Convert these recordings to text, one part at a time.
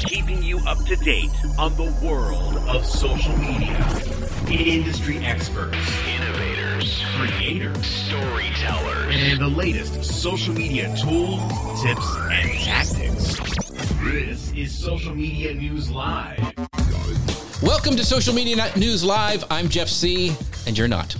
keeping you up to date on the world of social media. Industry experts, innovators, creators, storytellers, and the latest social media tools, tips, and tactics. This is Social Media News Live. Welcome to Social Media News Live. I'm Jeff Sieh, and you're not.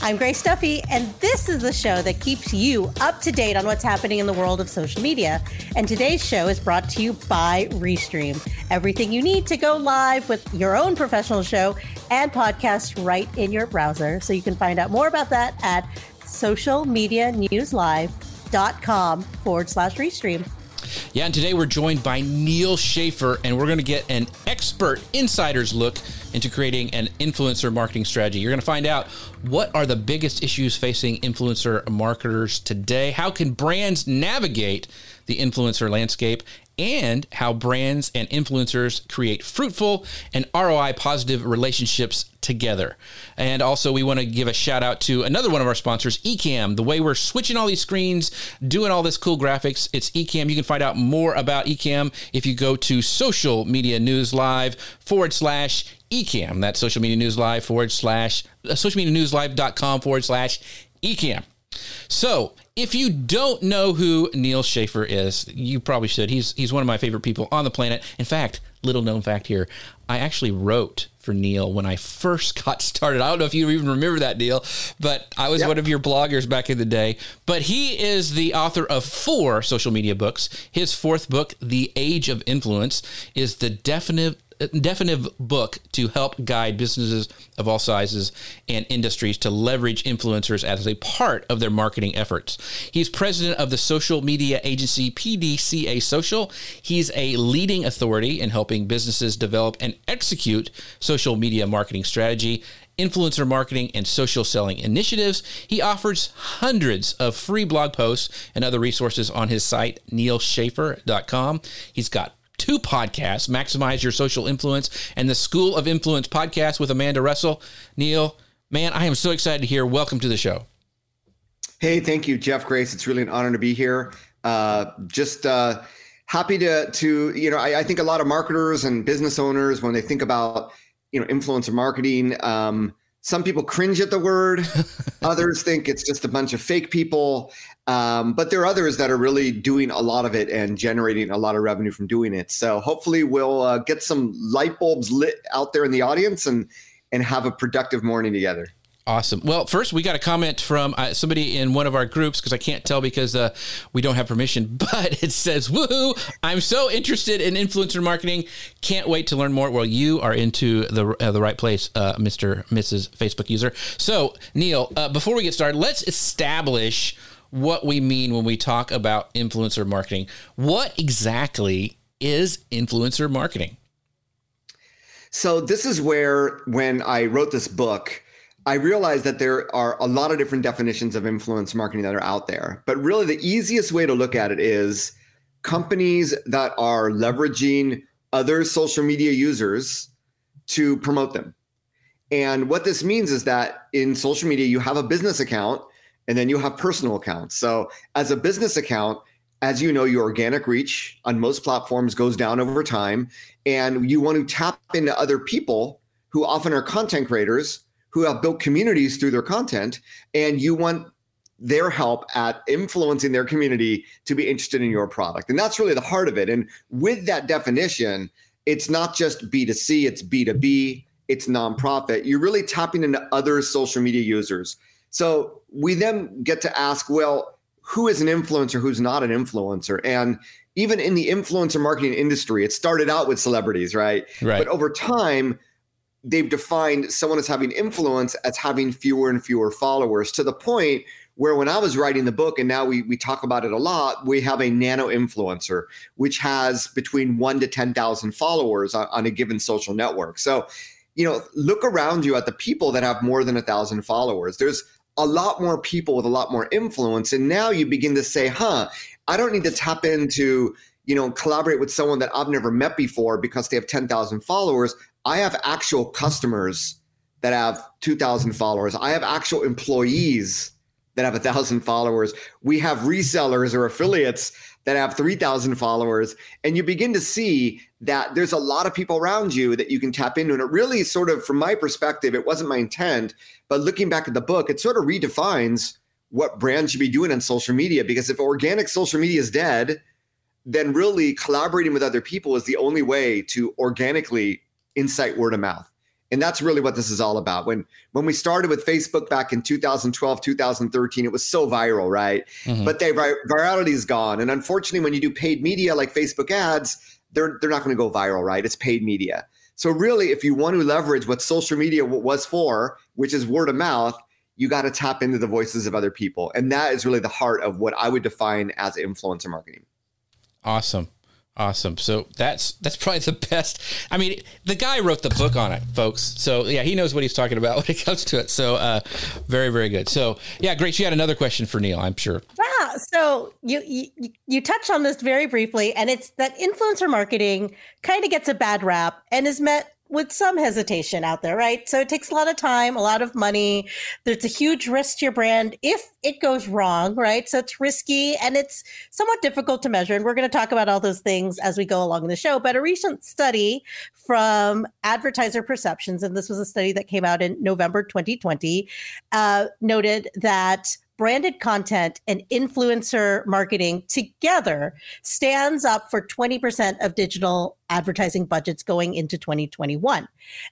I'm Grace Duffy, and this is the show that keeps you up to date on what's happening in the world of social media. And today's show is brought to you by Restream. Everything you need to go live with your own professional show and podcast right in your browser. So you can find out more about that at socialmedianewslive.com forward slash Restream. Yeah, and today we're joined by Neal Schaffer, and we're going to get an expert insider's look into creating an influencer marketing strategy. You're going to find out what are the biggest issues facing influencer marketers today, how can brands navigate the influencer landscape, and how brands and influencers create fruitful and ROI positive relationships together. And also, we want to give a shout out to another one of our sponsors, Ecamm. The way we're switching all these screens, doing all this cool graphics, it's Ecamm. You can find out more about Ecamm if you go to Social Media News Live forward slash Ecamm. That's Social Media News Live forward slash uh, socialmedianewslive.com forward slash Ecamm. So, if you don't know who Neal Schaffer is, you probably should. He's he's one of my favorite people on the planet. In fact, little known fact here, I actually wrote for Neal when I first got started. I don't know if you even remember that deal, but I was yep. one of your bloggers back in the day. But he is the author of four social media books. His fourth book, The Age of Influence, is the definitive definitive book to help guide businesses of all sizes and industries to leverage influencers as a part of their marketing efforts. He's president of the social media agency PDCA Social. He's a leading authority in helping businesses develop and execute social media marketing strategy influencer marketing, and social selling initiatives. He offers hundreds of free blog posts and other resources on his site, nealschaffer.com. He's got two podcasts Maximize Your Social Influence and the School of Influence podcast with Amanda Russell. Neal, man, I am so excited to hear. Welcome to the show. Hey, thank you, Jeff Grace. It's really an honor to be here. Uh, just uh, happy to to you know, I, I, think a lot of marketers and business owners when they think about you know influencer marketing, um, some people cringe at the word. Others think it's just a bunch of fake people. Um, but there are others that are really doing a lot of it and generating a lot of revenue from doing it. So hopefully we'll uh, get some light bulbs lit out there in the audience and and have a productive morning together. Awesome. Well, first we got a comment from uh, somebody in one of our groups because I can't tell because uh, we don't have permission, but it says, "Woohoo! I'm so interested in influencer marketing. Can't wait to learn more." Well, you are into the uh, the right place, uh, Mister Mrs. Facebook user. So, Neal, uh, before we get started, let's establish what we mean when we talk about influencer marketing. What exactly is influencer marketing? So, this is where when I wrote this book I realized that there are a lot of different definitions of influence marketing that are out there. But really, the easiest way to look at it is companies that are leveraging other social media users to promote them. And what this means is that in social media, you have a business account and then you have personal accounts. So, as a business account, as you know, your organic reach on most platforms goes down over time. And you want to tap into other people who often are content creators who have built communities through their content and you want their help at influencing their community to be interested in your product. And that's really the heart of it. And with that definition, it's not just B2C, it's B2B, it's nonprofit. You're really tapping into other social media users. So we then get to ask, well, who is an influencer, who's not an influencer? And even in the influencer marketing industry, it started out with celebrities, right? Right. But over time, they've defined someone as having influence as having fewer and fewer followers to the point where when I was writing the book, and now we, we talk about it a lot, we have a nano influencer, which has between one to 10,000 followers on, on, a given social network. So, you know, look around you at the people that have more than a thousand followers. There's a lot more people with a lot more influence. And now you begin to say, huh, I don't need to tap into, you know, collaborate with someone that I've never met before because they have 10,000 followers. I have actual customers that have 2,000 followers. I have actual employees that have a thousand followers. We have resellers or affiliates that have 3,000 followers. And you begin to see that there's a lot of people around you that you can tap into. And it really sort of, from my perspective, it wasn't my intent, but looking back at the book, it sort of redefines what brands should be doing on social media. Because if organic social media is dead, then really collaborating with other people is the only way to organically incite word of mouth and that's really what this is all about. When when we started with facebook back in 2012 2013 it was so viral right? Mm-hmm. but the virality is gone. And unfortunately when you do paid media like facebook ads they're they're not going to go viral right? It's paid media. So really if you want to leverage what social media was for which is word of mouth you got to tap into the voices of other people. And that is really the heart of what i would define as influencer marketing. Awesome Awesome. So that's that's probably the best. I mean, the guy wrote the book on it, folks. So yeah, he knows what he's talking about when it comes to it. So uh, very very good. So yeah, great. You had another question for Neal, I'm sure. Yeah. So you you, you touched on this very briefly, and it's that influencer marketing kind of gets a bad rap and is met with some hesitation out there, right? So it takes a lot of time, a lot of money. There's a huge risk to your brand if it goes wrong, right? So it's risky and it's somewhat difficult to measure. And we're going to talk about all those things as we go along the show. But a recent study from Advertiser Perceptions, and this was a study that came out in November 2020, uh, noted that branded content and influencer marketing together stands up for 20% of digital advertising budgets going into 2021.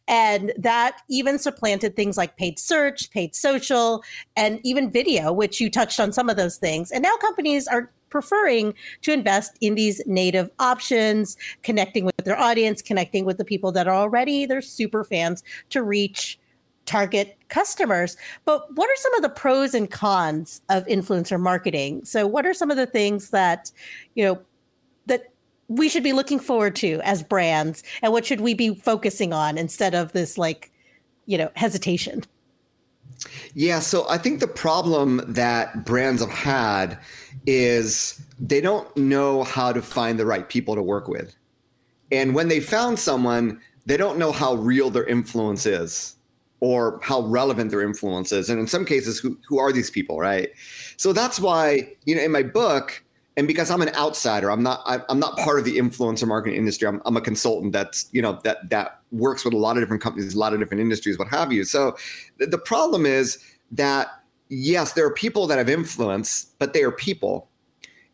And that even supplanted things like paid search, paid social, and even video, which you touched on some of those things. And now companies are preferring to invest in these native options, connecting with their audience, connecting with the people that are already their super fans to reach target customers. But what are some of the pros and cons of influencer marketing? So what are some of the things that, you know, that we should be looking forward to as brands and what should we be focusing on instead of this like, you know, hesitation? Yeah, so I think the problem that brands have had is they don't know how to find the right people to work with. And when they found someone, they don't know how real their influence is or how relevant their influence is. And in some cases, who, who are these people, right? So that's why, you know, in my book, and because I'm an outsider, I'm not I'm not part of the influencer marketing industry. I'm, I'm a consultant that's you know that that works with a lot of different companies, a lot of different industries, what have you. So the problem is that yes, there are people that have influence, but they are people,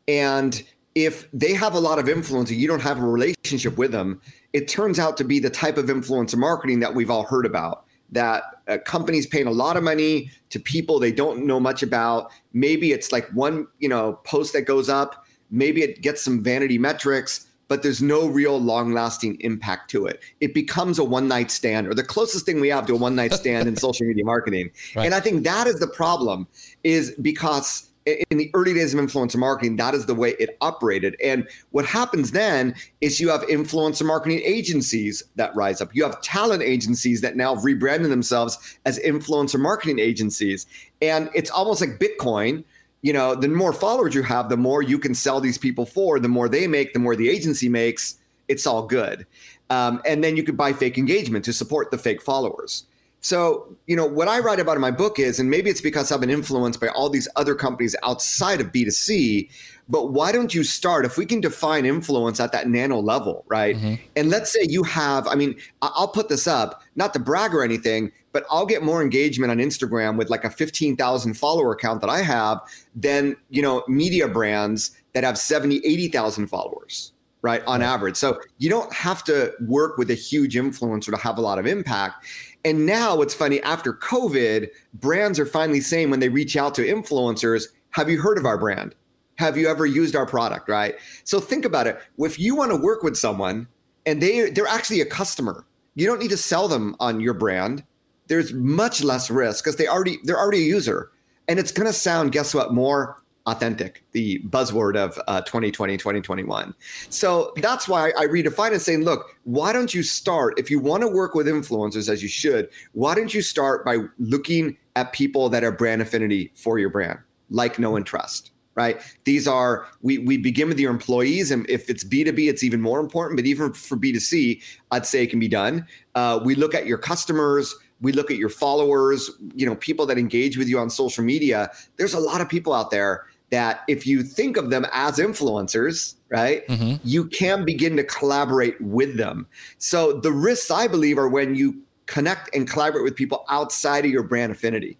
and if they have a lot of influence and you don't have a relationship with them, it turns out to be the type of influencer marketing that we've all heard about that uh, companies paying a lot of money to people they don't know much about. Maybe it's like one, you know, post that goes up. Maybe it gets some vanity metrics, but there's no real long-lasting impact to it. It becomes a one-night stand, or the closest thing we have to a one-night stand in social media marketing. Right. And I think that is the problem, is because in the early days of influencer marketing, that is the way it operated. And what happens then is you have influencer marketing agencies that rise up. You have talent agencies that now have rebranded themselves as influencer marketing agencies. And it's almost like Bitcoin. You know, the more followers you have, the more you can sell these people for, the more they make, the more the agency makes. It's all good. Um, and then you could buy fake engagement to support the fake followers. So, you know, what I write about in my book is, and maybe it's because I've been influenced by all these other companies outside of B2C, but why don't you start if we can define influence at that nano level, right? Mm-hmm. And let's say you have, I mean, I'll put this up, not to brag or anything, but I'll get more engagement on Instagram with like a 15,000 follower account that I have than, you know, media brands that have 70, 80,000 followers right on average so you don't have to work with a huge influencer to have a lot of impact and now what's funny, after COVID, brands are finally saying when they reach out to influencers, have you heard of our brand? Have you ever used our product? Right. So think about it. If you want to work with someone and they they're actually a customer, you don't need to sell them on your brand. There's much less risk because they already they're already a user. And it's gonna sound, guess what, more authentic, the buzzword of uh, 2020, 2021. So that's why I redefine it saying, look, why don't you start, if you want to work with influencers as you should, why don't you start by looking at people that are brand affinity for your brand, like, know, and trust? Right. These are, we, we begin with your employees. And if it's B2B, it's even more important. But even for B2C, I'd say it can be done. Uh, we look at your customers, we look at your followers, you know, people that engage with you on social media. There's a lot of people out there that if you think of them as influencers, right, mm-hmm. you can begin to collaborate with them. So the risks, I believe, are when you connect and collaborate with people outside of your brand affinity.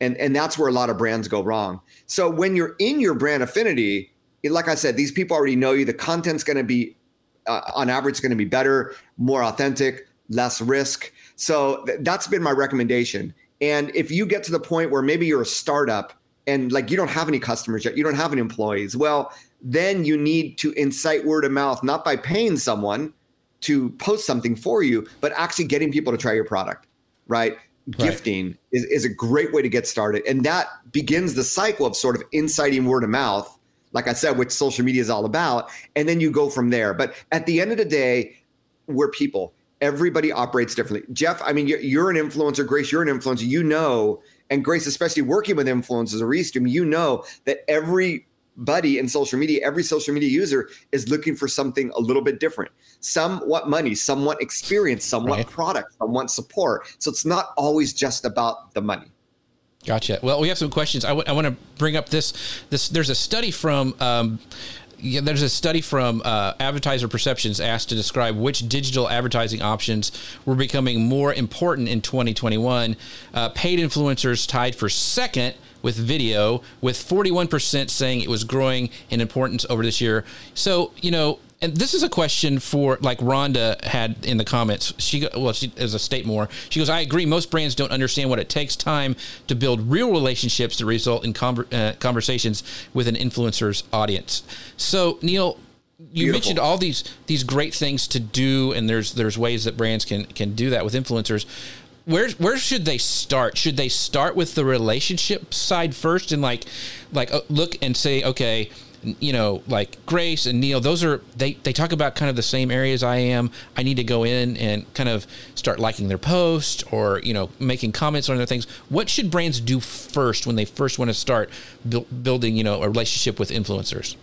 And, and that's where a lot of brands go wrong. So when you're in your brand affinity, like I said, these people already know you. The content's going to be, uh, on average, going to be better, more authentic, less risk. So th- that's been my recommendation. And if you get to the point where maybe you're a startup and like you don't have any customers yet, you don't have any employees, well, then you need to incite word of mouth, not by paying someone to post something for you, but actually getting people to try your product, right? right. Gifting is, is a great way to get started. And that begins the cycle of sort of inciting word of mouth, like I said, which social media is all about. And then you go from there. But at the end of the day, we're people. Everybody operates differently. Jeff, I mean, you're, you're an influencer. Grace, you're an influencer. You know and Grace, especially working with influencers or Restream, you know that every buddy in social media, every social media user is looking for something a little bit different. Some want money, some want experience, some right. want product, some want support. So it's not always just about the money. Gotcha. Well, we have some questions. I, w- I want to bring up this. This there's a study from um, yeah, there's a study from uh, Advertiser Perceptions asked to describe which digital advertising options were becoming more important in 2021. Uh, paid influencers tied for second with video, with 41% saying it was growing in importance over this year. So, you know, and this is a question for like Rhonda had in the comments. She well, she as a state more. She goes, I agree. Most brands don't understand what it takes time to build real relationships that result in conver- uh, conversations with an influencer's audience. So Neal, you Beautiful. mentioned all these these great things to do, and there's there's ways that brands can can do that with influencers. Where where should they start? Should they start with the relationship side first, and like like uh, look and say, okay you know, like Grace and Neal, those are they they talk about kind of the same areas I am. I need to go in and kind of start liking their post or you know making comments on their things. What should brands do first when they first want to start bu- building you know a relationship with influencers?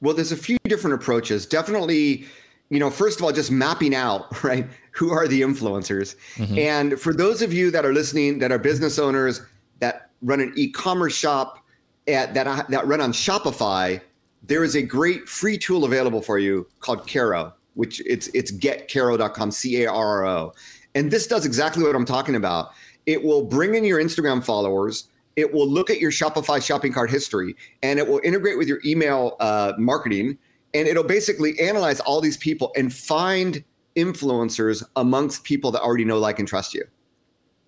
Well, there's a few different approaches. Definitely, you know, first of all, just mapping out right who are the influencers, mm-hmm. and for those of you that are listening that are business owners that run an e-commerce shop at, that that run on Shopify, there is a great free tool available for you called Carro, which it's it's getcarro.com, C A R R O, and this does exactly what I'm talking about. It will bring in your Instagram followers. It will look at your Shopify shopping cart history, and it will integrate with your email uh, marketing, and it'll basically analyze all these people and find influencers amongst people that already know, like, and trust you.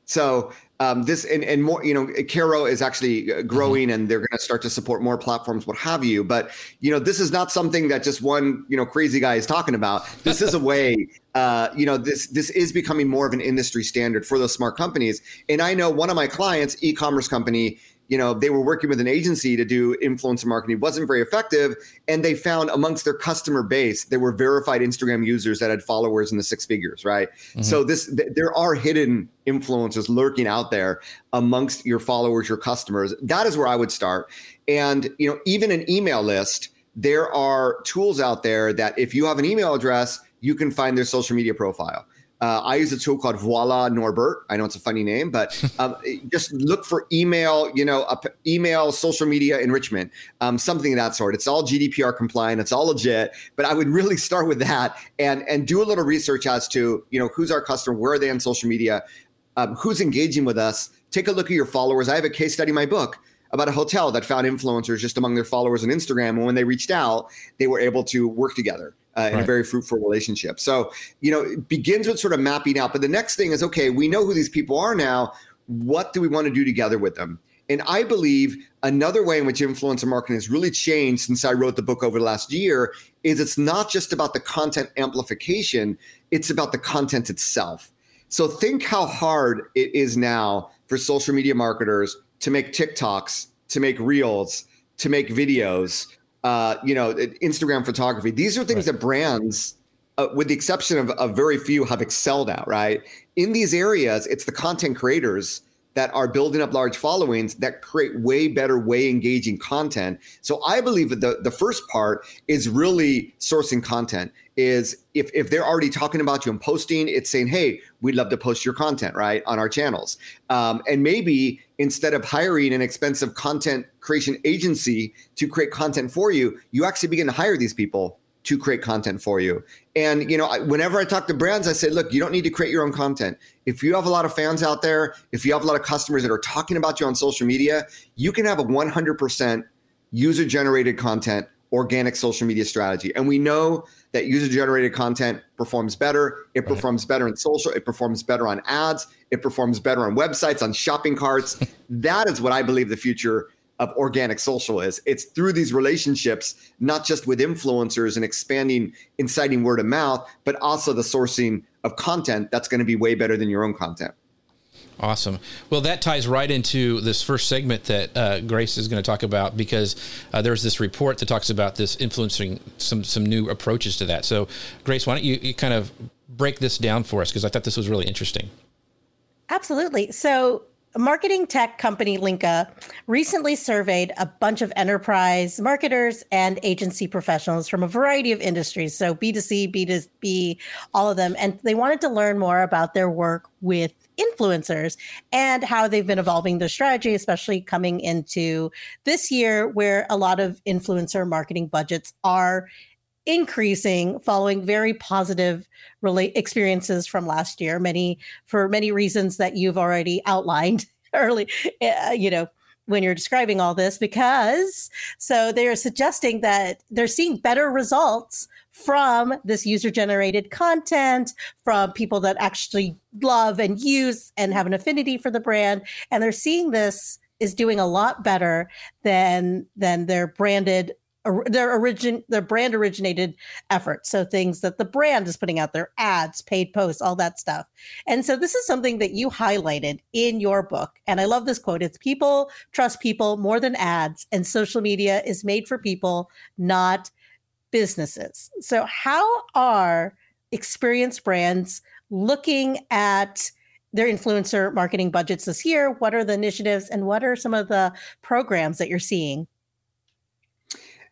So um, this and, and more, you know, Carro is actually uh, growing, and they're going to start to support more platforms, what have you. But you know, this is not something that just one you know crazy guy is talking about. This is a way, uh, you know, this this is becoming more of an industry standard for those smart companies. And I know one of my clients, e-commerce company, you know they were working with an agency to do influencer marketing. It wasn't very effective and they found amongst their customer base there were verified instagram users that had followers in the six figures right? Mm-hmm. so this th- there are hidden influencers lurking out there amongst your followers your customers. That is where i would start. And you know even an email list there are tools out there that if you have an email address you can find their social media profile uh, I use a tool called Voila Norbert. I know it's a funny name, but um, just look for email, you know, email social media enrichment, um, something of that sort. It's all GDPR compliant. It's all legit. But I would really start with that and and do a little research as to you know who's our customer, where are they on social media, um, who's engaging with us. Take a look at your followers. I have a case study in my book about a hotel that found influencers just among their followers on Instagram, and when they reached out, they were able to work together uh, in right. a very fruitful relationship. So, you know, it begins with sort of mapping out. But the next thing is okay, we know who these people are now. What do we want to do together with them? And I believe another way in which influencer marketing has really changed since I wrote the book over the last year is it's not just about the content amplification, it's about the content itself. So think how hard it is now for social media marketers to make TikToks, to make reels, to make videos, uh, you know, Instagram photography. These are things right. that brands, uh, with the exception of, of very few, have excelled at. Right in these areas, it's the content creators that are building up large followings that create way better, way engaging content. So I believe that the, the first part is really sourcing content is if, if they're already talking about you and posting, it's saying, hey, we'd love to post your content, right, on our channels. Um, and maybe instead of hiring an expensive content creation agency to create content for you, you actually begin to hire these people to create content for you. And you know, whenever I talk to brands, I say, look, you don't need to create your own content. If you have a lot of fans out there, if you have a lot of customers that are talking about you on social media, you can have a 100% user generated content organic social media strategy. And we know that user generated content performs better. It right. performs better in social. It performs better on ads. It performs better on websites, on shopping carts. that is what I believe the future of organic social is. It's through these relationships, not just with influencers and expanding, inciting word of mouth, but also the sourcing of content that's going to be way better than your own content. Awesome. Well, that ties right into this first segment that uh, Grace is going to talk about because uh, there's this report that talks about this influencing some some new approaches to that. So, Grace, why don't you, you kind of break this down for us because I thought this was really interesting. Absolutely. So, marketing tech company Linqia recently surveyed a bunch of enterprise marketers and agency professionals from a variety of industries. So B2C, B2B, all of them. And they wanted to learn more about their work with influencers and how they've been evolving their strategy, especially coming into this year where a lot of influencer marketing budgets are increasing following very positive relate experiences from last year. Many for many reasons that you've already outlined early uh, you know when you're describing all this because so they're suggesting that they're seeing better results from this user generated content from people that actually love and use and have an affinity for the brand and they're seeing this is doing a lot better than than their branded their origin their brand originated efforts so things that the brand is putting out their ads paid posts all that stuff. And so this is something that you highlighted in your book. And i love this quote it's people trust people more than ads and social media is made for people not businesses. So how are experienced brands looking at their influencer marketing budgets this year? What are the initiatives and what are some of the programs that you're seeing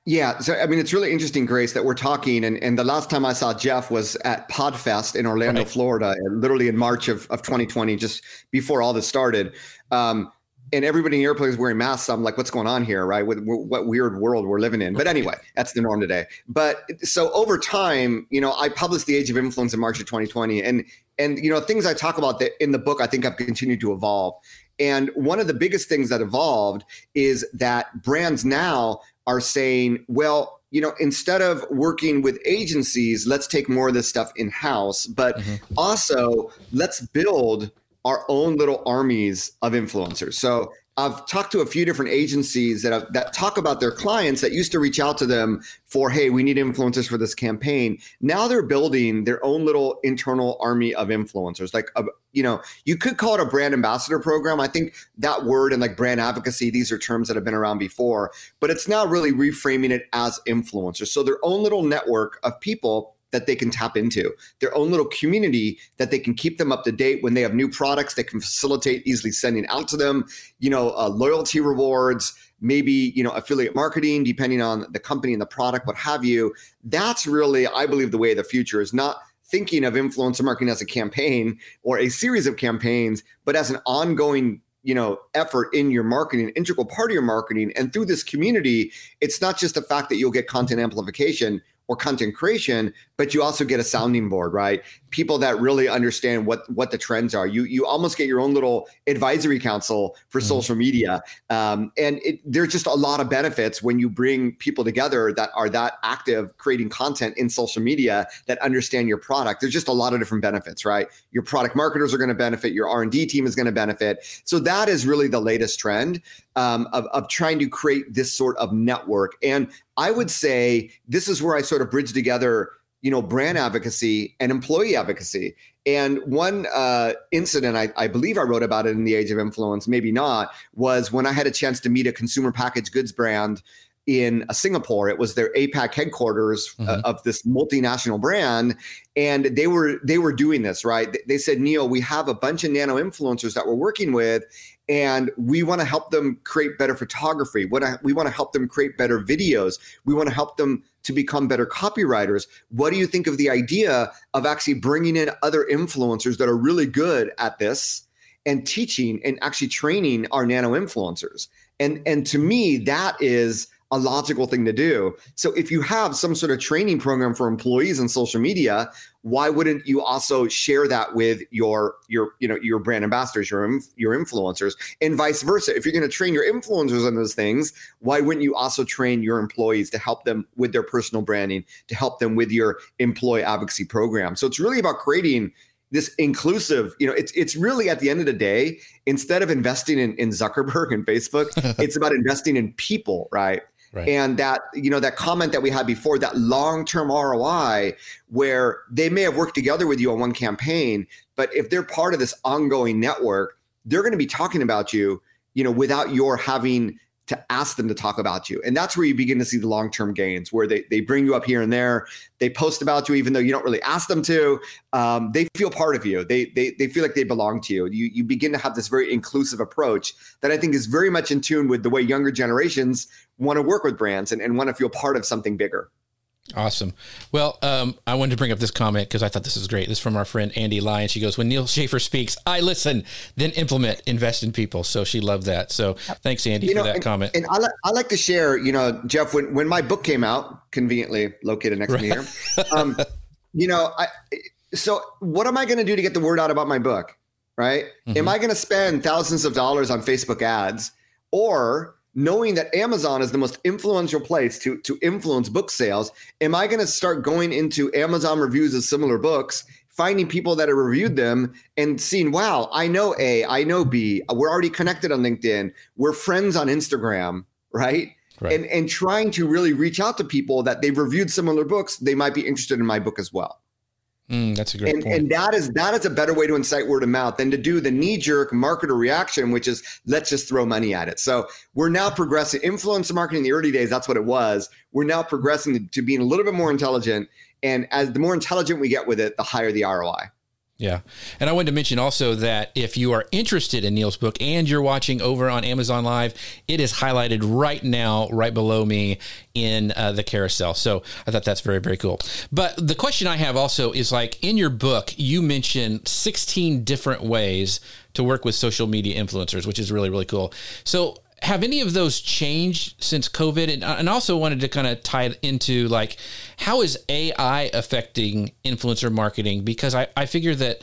yeah, so I mean, it's really interesting, Grace, that we're talking. And, and the last time I saw Jeff was at Podfest in Orlando, right. Florida, literally in March of, of 2020, just before all this started. Um, and everybody in the airplane is wearing masks. I'm like, what's going on here, right? What, what weird world we're living in. But anyway, that's the norm today. But so over time, you know, I published The Age of Influence in March of 2020, and and you know, things I talk about that in the book, I think have continued to evolve. And one of the biggest things that evolved is that brands now are saying, well, you know, instead of working with agencies, let's take more of this stuff in house, but mm-hmm. also let's build our own little armies of influencers. So I've talked to a few different agencies that have, that talk about their clients that used to reach out to them for, hey, we need influencers for this campaign. Now they're building their own little internal army of influencers. Like, a, uh, you know, you could call it a brand ambassador program. I think that word and like brand advocacy, these are terms that have been around before, but it's now really reframing it as influencers. So their own little network of people that they can tap into, their own little community that they can keep them up to date when they have new products that can facilitate easily sending out to them, you know, uh, loyalty rewards, maybe, you know, affiliate marketing, depending on the company and the product, what have you. That's really, I believe, the way of the future is not thinking of influencer marketing as a campaign or a series of campaigns, but as an ongoing you know effort in your marketing integral part of your marketing. And through this community it's not just the fact that you'll get content amplification or content creation, but you also get a sounding board, right? People that really understand what what the trends are. You you almost get your own little advisory council for mm-hmm. social media, um, and it, there's just a lot of benefits when you bring people together that are that active creating content in social media that understand your product. There's just a lot of different benefits, right? Your product marketers are going to benefit. Your R and D team is going to benefit. So that is really the latest trend um, of, of trying to create this sort of network. And I would say this is where I sort of bridge together, you know, brand advocacy and employee advocacy. And one uh, incident, I, I, believe I wrote about it in the Age of Influence, maybe not, was when I had a chance to meet a consumer packaged goods brand in Singapore. It was their APAC headquarters uh, mm-hmm. uh, of this multinational brand, and they were they were doing this right. They said, Neal, we have a bunch of nano influencers that we're working with, and we want to help them create better photography. What we want to help them create better videos. We want to help them to become better copywriters. What do you think of the idea of actually bringing in other influencers that are really good at this and teaching and actually training our nano influencers? And and to me, that is a logical thing to do. So if you have some sort of training program for employees in social media, why wouldn't you also share that with your your you know your brand ambassadors, your your influencers, and vice versa? If you're going to train your influencers on those things, why wouldn't you also train your employees to help them with their personal branding, to help them with your employee advocacy program? So it's really about creating this inclusive, you know, it's it's really at the end of the day, instead of investing in, in Zuckerberg and Facebook, it's about investing in people, right? Right. And that, you know, that comment that we had before, that long term ROI, where they may have worked together with you on one campaign, but if they're part of this ongoing network, they're going to be talking about you, you know, without your having to ask them to talk about you. And that's where you begin to see the long term gains, where they, they bring you up here and there. They post about you, even though you don't really ask them to. Um, they feel part of you. They, they, they feel like they belong to you. you. You begin to have this very inclusive approach that I think is very much in tune with the way younger generations want to work with brands and, and want to feel part of something bigger. Awesome. Well, um, I wanted to bring up this comment because I thought this is great. This is from our friend Andy Lyon. She goes, When Neal Schaffer speaks, I listen, then implement, invest in people. So she loved that. So thanks, Andy, you know, for that and, comment. And I, li- I like to share, you know, Jeff, when, when my book came out, conveniently located next right. to me here, um, you know, I, so what am I going to do to get the word out about my book? Right? Mm-hmm. Am I going to spend thousands of dollars on Facebook ads or knowing that Amazon is the most influential place to to influence book sales, am I going to start going into Amazon reviews of similar books, finding people that have reviewed them and seeing, wow, I know A, I know B, we're already connected on LinkedIn, we're friends on Instagram, right? Right. And and trying to really reach out to people that they've reviewed similar books, they might be interested in my book as well. Mm, that's a great and, point. And that is that is a better way to incite word of mouth than to do the knee jerk marketer reaction, which is let's just throw money at it. So we're now progressing. Influencer marketing in the early days, that's what it was. We're now progressing to being a little bit more intelligent. And as the more intelligent we get with it, the higher the ROI. Yeah. And I wanted to mention also that if you are interested in Neal's book and you're watching over on Amazon Live, it is highlighted right now, right below me in uh, the carousel. So I thought that's very, very cool. But the question I have also is like in your book, you mention 16 different ways to work with social media influencers, which is really, really cool. So have any of those changed since COVID? And, uh, and also wanted to kind of tie it into like, how is AI affecting influencer marketing? Because I, I figure that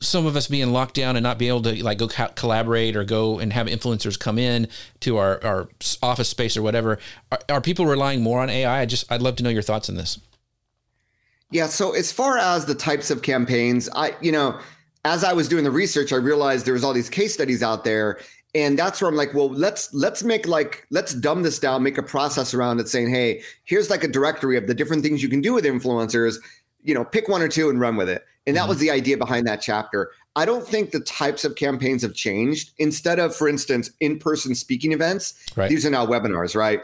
some of us being locked down and not being able to like go co- collaborate or go and have influencers come in to our, our office space or whatever, are, are people relying more on AI? I just, I'd love to know your thoughts on this. Yeah. So as far as the types of campaigns, I, you know, as I was doing the research, I realized there was all these case studies out there and that's where i'm like well let's let's make like let's dumb this down make a process around it saying hey here's like a directory of the different things you can do with influencers you know pick one or two and run with it and that mm-hmm. was the idea behind that chapter i don't think the types of campaigns have changed instead of for instance in-person speaking events right. these are now webinars right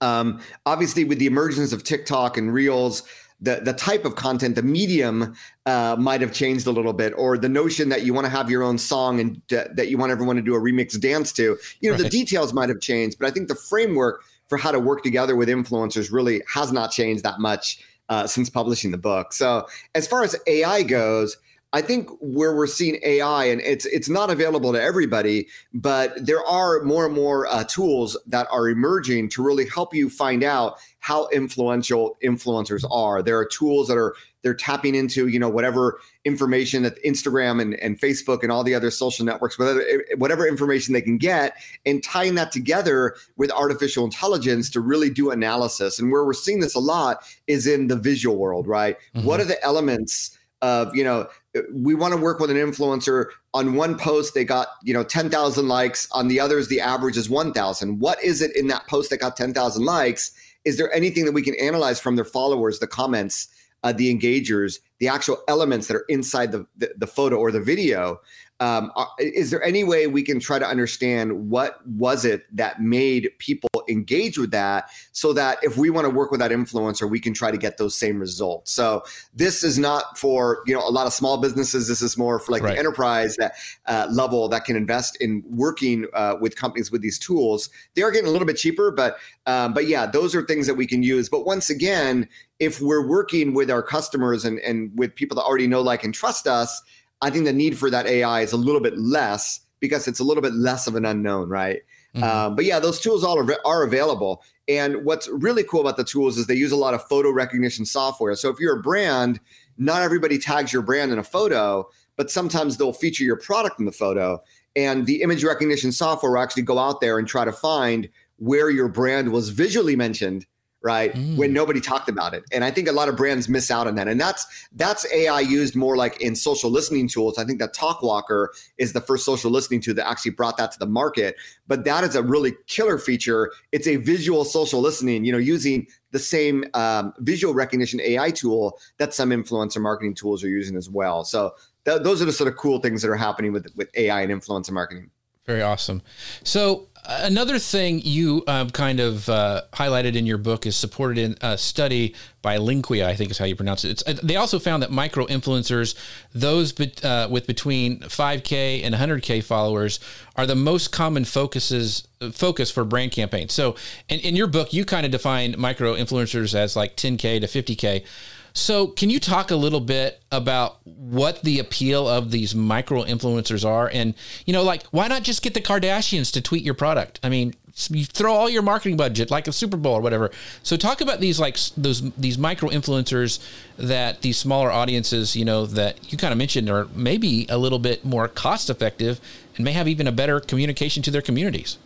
um, obviously with the emergence of tiktok and reels the the type of content, the medium uh, might have changed a little bit, or the notion that you want to have your own song and d- that you want everyone to do a remix dance to. You know, right. the details might have changed, but I think the framework for how to work together with influencers really has not changed that much uh, since publishing the book. So as far as AI goes. I think where we're seeing AI, and it's it's not available to everybody, but there are more and more uh, tools that are emerging to really help you find out how influential influencers are. There are tools that are they're tapping into, you know, whatever information that Instagram and, and Facebook and all the other social networks, whatever whatever information they can get, and tying that together with artificial intelligence to really do analysis. And where we're seeing this a lot is in the visual world, right? Mm-hmm. What are the elements? Of you know we want to work with an influencer. On one post they got you know 10,000 likes. On the others the average is 1,000 what is it in that post that got 10,000 likes? Is there anything that we can analyze from their followers the comments uh, the engagers the actual elements that are inside the, the, the photo or the video um, uh, is there any way we can try to understand what was it that made people engage with that so that if we want to work with that influencer we can try to get those same results? So this is not for you know a lot of small businesses this is more for like right. the enterprise that uh, level that can invest in working uh, with companies with these tools. They are getting a little bit cheaper but um, but yeah those are things that we can use. But once again if we're working with our customers and, and with people that already know like and trust us I think the need for that AI is a little bit less because it's a little bit less of an unknown, right? Mm-hmm. Um, but yeah, those tools all are, are available. And what's really cool about the tools is they use a lot of photo recognition software. So if you're a brand, not everybody tags your brand in a photo, but sometimes they'll feature your product in the photo. And the image recognition software will actually go out there and try to find where your brand was visually mentioned right mm. when nobody talked about it. And i think a lot of brands miss out on that. And that's that's ai used more like in social listening tools. I think that talkwalker is the first social listening tool that actually brought that to the market. But that is a really killer feature. It's a visual social listening you know using the same um, visual recognition ai tool that some influencer marketing tools are using as well. So th- those are the sort of cool things that are happening with with ai and influencer marketing very awesome. So another thing you um, kind of uh, highlighted in your book is supported in a study by Linqia, I think is how you pronounce it. It's, uh, they also found that micro influencers, those be, uh, with between 5K and 100K followers, are the most common focuses focus for brand campaigns. So, in, in your book, you kind of define micro influencers as like 10K to 50K. So, can you talk a little bit about what the appeal of these micro influencers are? And, you know, like, why not just get the Kardashians to tweet your product? I mean, you throw all your marketing budget like a Super Bowl or whatever. So, talk about these, like, those, these micro influencers that these smaller audiences, you know, that you kind of mentioned are maybe a little bit more cost effective and may have even a better communication to their communities.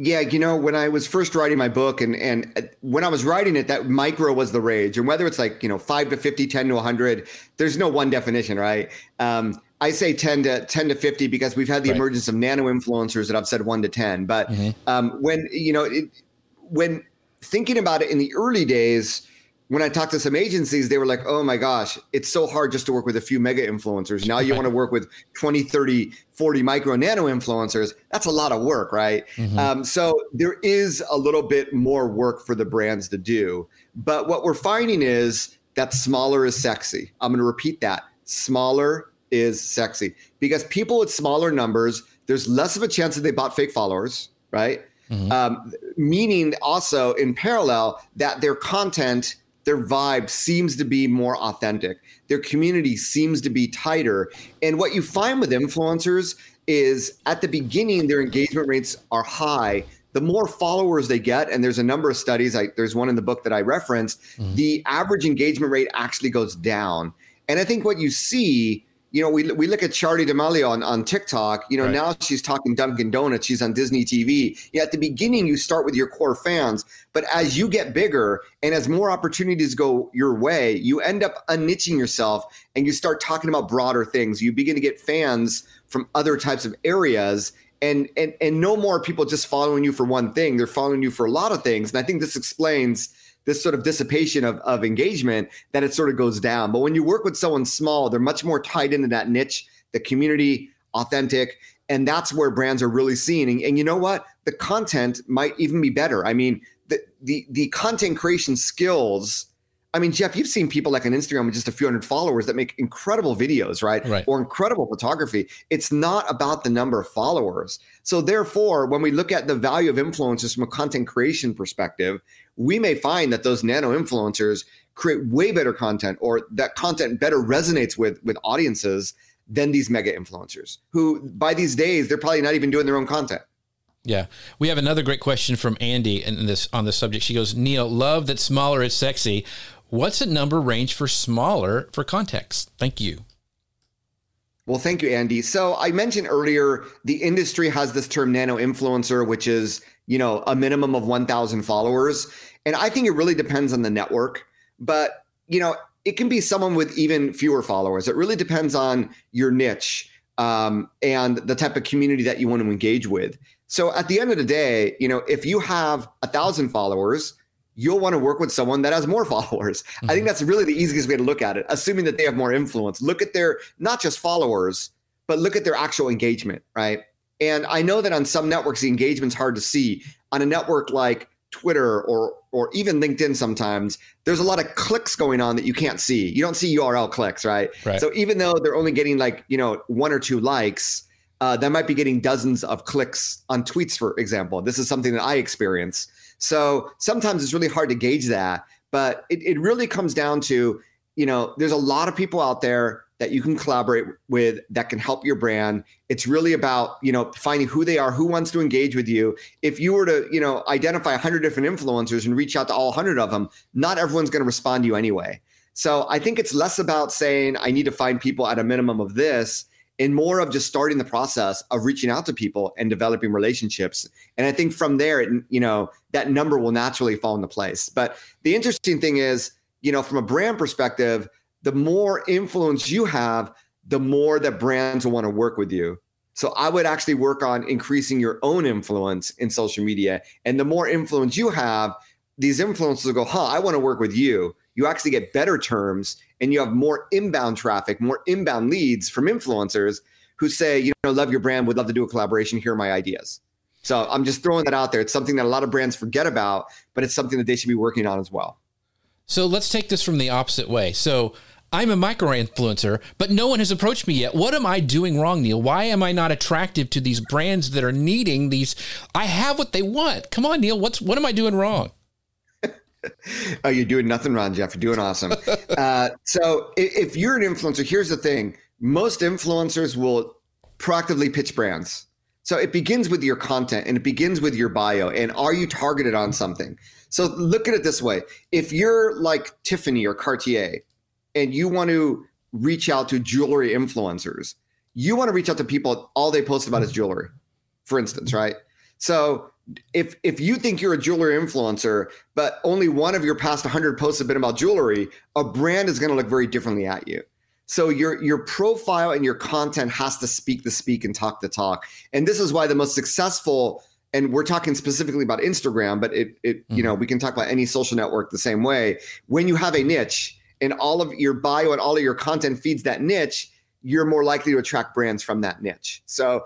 Yeah, you know, when I was first writing my book and and uh, when I was writing it, that micro was the rage. And whether it's like, you know, 5 to 50, 10 to 100, there's no one definition, right? Um, I say 10 to 10 to 50 because we've had the right. emergence of nano influencers that I've said 1 to 10. But mm-hmm. um, when, you know, it, when thinking about it in the early days, when I talked to some agencies, they were like, oh my gosh, it's so hard just to work with a few mega influencers. Now you want to work with 20, 30, 40 micro nano influencers. That's a lot of work, right? Mm-hmm. Um, so there is a little bit more work for the brands to do. But what we're finding is that smaller is sexy. I'm going to repeat that smaller is sexy because people with smaller numbers, there's less of a chance that they bought fake followers, right? Mm-hmm. Um, meaning also in parallel that their content their vibe seems to be more authentic. Their community seems to be tighter. And what you find with influencers is at the beginning, their engagement rates are high. The more followers they get, and there's a number of studies, I, there's one in the book that I referenced, mm-hmm. the average engagement rate actually goes down. And I think what you see you know, we, we look at Charli D'Amelio on, on TikTok, you know, right. now she's talking Dunkin' Donuts, she's on Disney TV. Yeah, at the beginning, you start with your core fans, but as you get bigger and as more opportunities go your way, you end up unniching yourself and you start talking about broader things. You begin to get fans from other types of areas and and and no more people just following you for one thing they're following you for a lot of things and i think this explains this sort of dissipation of, of engagement that it sort of goes down. But when you work with someone small, they're much more tied into that niche, the community, authentic. And that's where brands are really seen. And, and you know what? The content might even be better. I mean, the, the, the content creation skills. I mean, Jeff, you've seen people like on Instagram with just a few hundred followers that make incredible videos, right? right? Or incredible photography. It's not about the number of followers. So, therefore, when we look at the value of influencers from a content creation perspective, we may find that those nano influencers create way better content or that content better resonates with with audiences than these mega influencers who by these days they're probably not even doing their own content yeah we have another great question from andy in this on this subject she goes neal love that smaller is sexy what's a number range for smaller for context thank you well, thank you, Andy. So I mentioned earlier the industry has this term nano influencer, which is, you know, a minimum of 1,000 followers. And I think it really depends on the network. But, you know, it can be someone with even fewer followers. It really depends on your niche um, and the type of community that you want to engage with. So at the end of the day, you know, if you have a thousand followers, you'll want to work with someone that has more followers. Mm-hmm. I think mm-hmm. that's really the easiest way to look at it, assuming that they have more influence. Look at their not just followers, but look at their actual engagement, right? And I know that on some networks, the engagement's hard to see. On a network like Twitter or or even LinkedIn sometimes, there's a lot of clicks going on that you can't see. You don't see URL clicks, right? right. So even though they're only getting like, you know, one or two likes, uh, they might be getting dozens of clicks on tweets, for example. This is something that I experience. So sometimes it's really hard to gauge that, but it, it really comes down to, you know, there's a lot of people out there that you can collaborate with that can help your brand. It's really about, you know, finding who they are, who wants to engage with you. If you were to, you know, identify 100 different influencers and reach out to all 100 of them, not everyone's going to respond to you anyway. So I think it's less about saying I need to find people at a minimum of this and more of just starting the process of reaching out to people and developing relationships. And I think from there, you know, that number will naturally fall into place. But the interesting thing is, you know, from a brand perspective, the more influence you have, the more that brands will want to work with you. So I would actually work on increasing your own influence in social media. And the more influence you have, these influencers will go, huh, I want to work with you. You actually get better terms and you have more inbound traffic, more inbound leads from influencers who say, you know, love your brand, would love to do a collaboration. Here are my ideas. So I'm just throwing that out there. It's something that a lot of brands forget about, but it's something that they should be working on as well. So let's take this from the opposite way. So I'm a micro influencer, but no one has approached me yet. What am I doing wrong, Neal? Why am I not attractive to these brands that are needing these? I have what they want. Come on, Neal. What's what am I doing wrong? oh, you're doing nothing wrong, Jeff. You're doing awesome. uh, so if you're an influencer, here's the thing: most influencers will proactively pitch brands. So it begins with your content and it begins with your bio. And are you targeted on something? So look at it this way: if you're like Tiffany or Cartier and you want to reach out to jewelry influencers, you want to reach out to people all they post about is jewelry, for instance, right? So if if you think you're a jewelry influencer, but only one of your past 100 posts have been about jewelry, a brand is going to look very differently at you. So your your profile and your content has to speak the speak and talk the talk. And this is why the most successful and we're talking specifically about Instagram, but it it mm-hmm. you know, we can talk about any social network the same way. When you have a niche, and all of your bio and all of your content feeds that niche, you're more likely to attract brands from that niche. So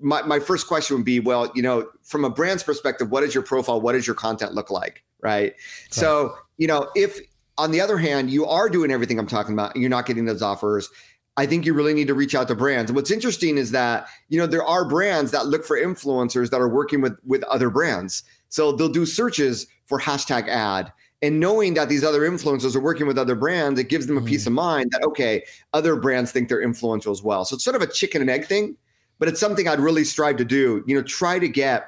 my, my first question would be, well, you know, from a brand's perspective, what is your profile? What does your content look like? Right. Okay. So, you know, if on the other hand, you are doing everything I'm talking about and you're not getting those offers, I think you really need to reach out to brands. And what's interesting is that, you know, there are brands that look for influencers that are working with with other brands. So they'll do searches for hashtag ad and knowing that these other influencers are working with other brands, it gives them a mm. peace of mind that, okay, other brands think they're influential as well. So it's sort of a chicken and egg thing, but it's something I'd really strive to do. You know, try to get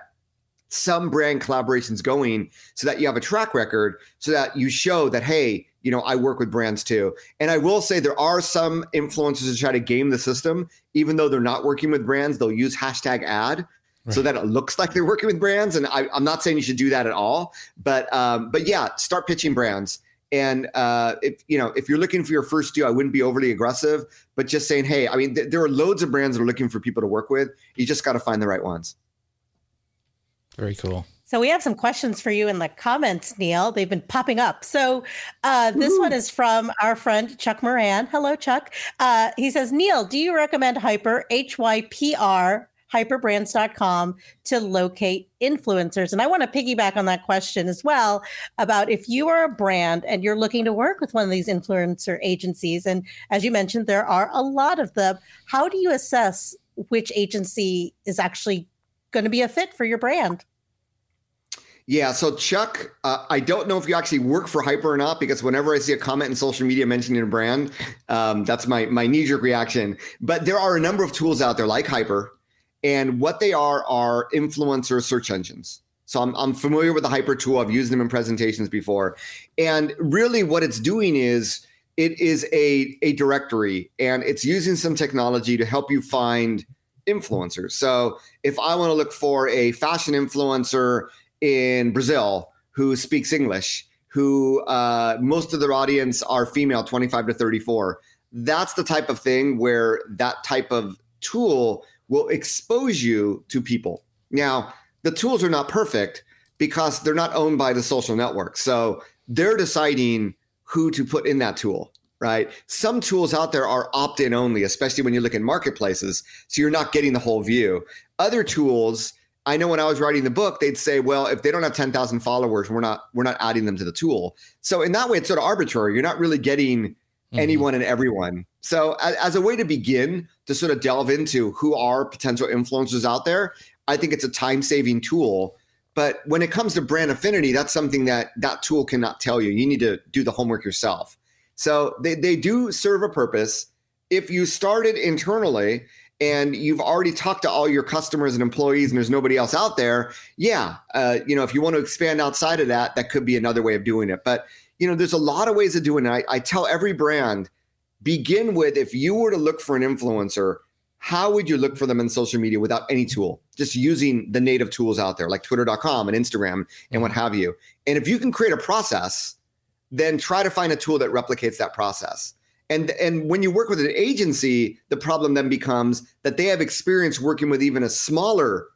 some brand collaborations going so that you have a track record so that you show that, hey, you know, I work with brands too. And I will say there are some influencers who try to game the system, even though they're not working with brands, they'll use hashtag ad right. so that it looks like they're working with brands. And I, am not saying you should do that at all, but um, but yeah, start pitching brands. And uh, if you know if you're looking for your first deal, I wouldn't be overly aggressive, but just saying, hey, I mean, th- there are loads of brands that are looking for people to work with. You just got to find the right ones. Very cool. So we have some questions for you in the comments, Neal. They've been popping up. So uh, this Ooh. one is from our friend Chuck Moran. Hello, Chuck. Uh, he says, Neal, do you recommend HYPR H Y P R hyprbrands.com to locate influencers. And I want to piggyback on that question as well about if you are a brand and you're looking to work with one of these influencer agencies. And as you mentioned, there are a lot of them. How do you assess which agency is actually going to be a fit for your brand? Yeah, so Chuck, uh, I don't know if you actually work for HYPR or not because whenever I see a comment in social media mentioning a brand, um, that's my my knee jerk reaction. But there are a number of tools out there like HYPR and what they are are influencer search engines. So I'm, I'm familiar with the HYPR tool. I've used them in presentations before. And really, what it's doing is it is a, a directory and it's using some technology to help you find influencers. So if I want to look for a fashion influencer in Brazil who speaks English, who uh, most of their audience are female, 25 to 34, that's the type of thing where that type of tool will expose you to people. Now, the tools are not perfect because they're not owned by the social network. So they're deciding who to put in that tool. right? Some tools out there are opt in only, especially when you look at marketplaces. So you're not getting the whole view. Other tools, I know when I was writing the book, they'd say, well, if they don't have 10,000 followers, we're not we're not adding them to the tool. So in that way, it's sort of arbitrary. You're not really getting mm-hmm. anyone and everyone. So as, a way to begin to sort of delve into who are potential influencers out there, I think it's a time saving tool. But when it comes to brand affinity, that's something that that tool cannot tell you. You need to do the homework yourself. So they, they do serve a purpose. If you started internally and you've already talked to all your customers and employees and there's nobody else out there, yeah, uh, you know, if you want to expand outside of that, that could be another way of doing it. But, you know, there's a lot of ways of doing it. I, I tell every brand, begin with if you were to look for an influencer, how would you look for them in social media without any tool? Just using the native tools out there like twitter.com and Instagram and what have you. And if you can create a process then try to find a tool that replicates that process. And and when you work with an agency, the problem then becomes that they have experience working with even a smaller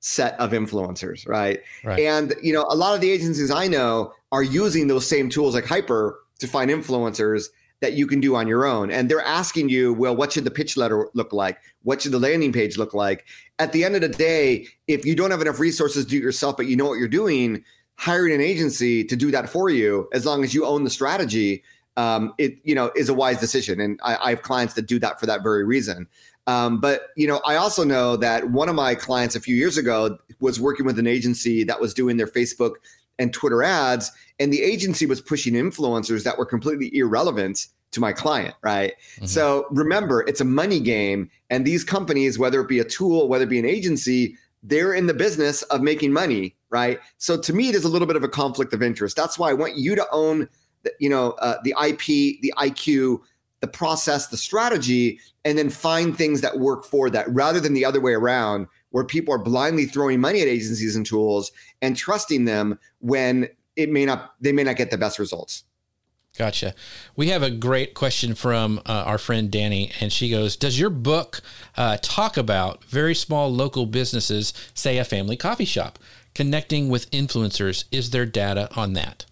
set of influencers, right? right? And you know, a lot of the agencies I know are using those same tools like HYPR to find influencers that you can do on your own. And they're asking you, well, what should the pitch letter look like? What should the landing page look like? At the end of the day, if you don't have enough resources to do it yourself, but you know what you're doing, hiring an agency to do that for you, as long as you own the strategy, um, it you know is a wise decision. And I, I, have clients that do that for that very reason. Um, but you know, I also know that one of my clients a few years ago was working with an agency that was doing their Facebook and Twitter ads, and the agency was pushing influencers that were completely irrelevant to my client, right? Mm-hmm. So remember, it's a money game, and these companies, whether it be a tool, whether it be an agency, they're in the business of making money, right? So to me, there's a little bit of a conflict of interest. That's why I want you to own, you know, uh, the IP, the IQ, the process, the strategy, and then find things that work for that, rather than the other way around, where people are blindly throwing money at agencies and tools and trusting them when it may not, they may not get the best results. Gotcha. We have a great question from uh, our friend Danny, and she goes, "Does your book uh, talk about very small local businesses, say a family coffee shop, connecting with influencers? Is there data on that?"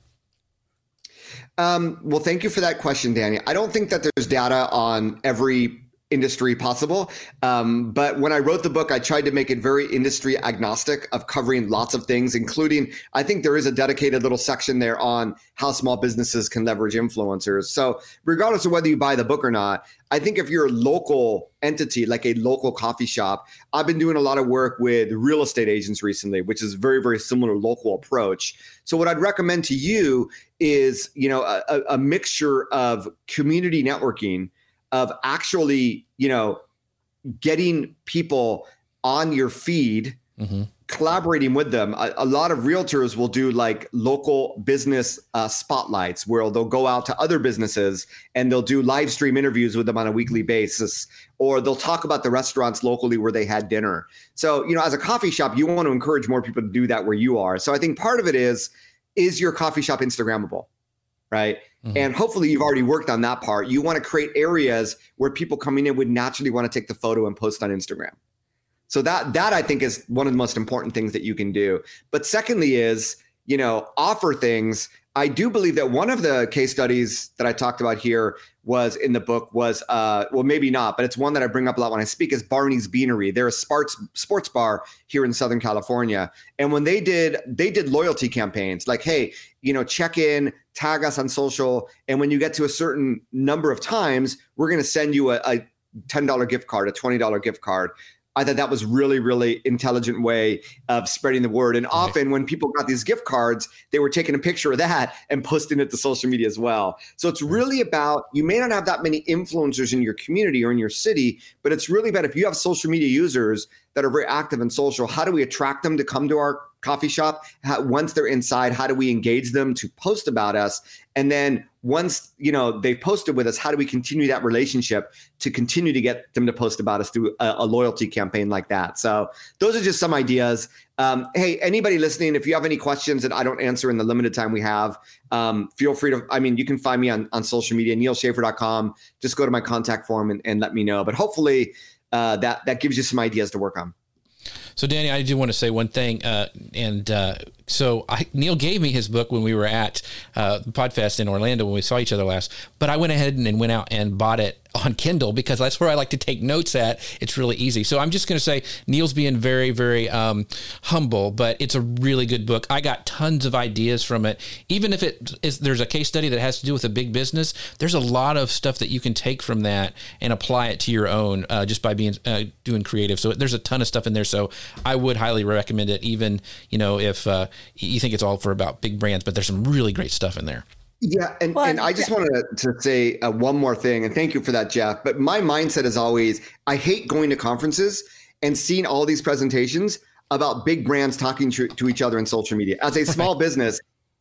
Um, well, thank you for that question, Danny. I don't think that there's data on every industry possible. Um, but when I wrote the book, I tried to make it very industry agnostic of covering lots of things, including I think there is a dedicated little section there on how small businesses can leverage influencers. So regardless of whether you buy the book or not, I think if you're a local entity, like a local coffee shop, I've been doing a lot of work with real estate agents recently, which is very, very similar local approach. So what I'd recommend to you is, you know, a, a mixture of community networking of actually, you know, getting people on your feed, mm-hmm. collaborating with them. A, a, lot of realtors will do like local business uh, spotlights where they'll go out to other businesses and they'll do live stream interviews with them on a weekly basis, or they'll talk about the restaurants locally where they had dinner. So, you know, as a coffee shop, you want to encourage more people to do that where you are. So I think part of it is, is your coffee shop Instagrammable? Right. Mm-hmm. And hopefully you've already worked on that part. You want to create areas where people coming in would naturally want to take the photo and post on Instagram. So that that I think is one of the most important things that you can do. But secondly is, you know, offer things. I do believe that one of the case studies that I talked about here was in the book was uh well maybe not but it's one that i bring up a lot when i speak is barney's beanery. They're a sports sports bar here in southern california. And when they did they did loyalty campaigns like hey you know check in tag us on social. And when you get to a certain number of times we're going to send you a, a $10 gift card a $20 gift card I thought that was really, really intelligent way of spreading the word. And often when people got these gift cards, they were taking a picture of that and posting it to social media as well. So it's really about you may not have that many influencers in your community or in your city, but it's really about if you have social media users that are very active and social, how do we attract them to come to our coffee shop? How, once they're inside, how do we engage them to post about us? And then once you know they've posted with us, how do we continue that relationship to continue to get them to post about us through a, a loyalty campaign like that? So those are just some ideas. Um, hey, anybody listening, if you have any questions that I don't answer in the limited time we have, um, feel free to. I mean, you can find me on on social media, nealschaffer.com. Just go to my contact form and, and let me know. But hopefully uh, that that gives you some ideas to work on. So, Danny, I do want to say one thing, uh, and uh, so I, Neal gave me his book when we were at uh, Podfest in Orlando when we saw each other last. But I went ahead and, and went out and bought it on Kindle because that's where I like to take notes at. It's really easy. So I'm just going to say Neal's being very, very um, humble, but it's a really good book. I got tons of ideas from it. Even if it is there's a case study that has to do with a big business, there's a lot of stuff that you can take from that and apply it to your own uh, just by being uh, doing creative. So there's a ton of stuff in there. So I would highly recommend it, even you know if uh, you think it's all for about big brands, but there's some really great stuff in there. Yeah, and, well, and I just yeah. wanted to say uh, one more thing, and thank you for that, Jeff. But my mindset is always I hate going to conferences and seeing all these presentations about big brands talking to, to each other in social media. As a small business,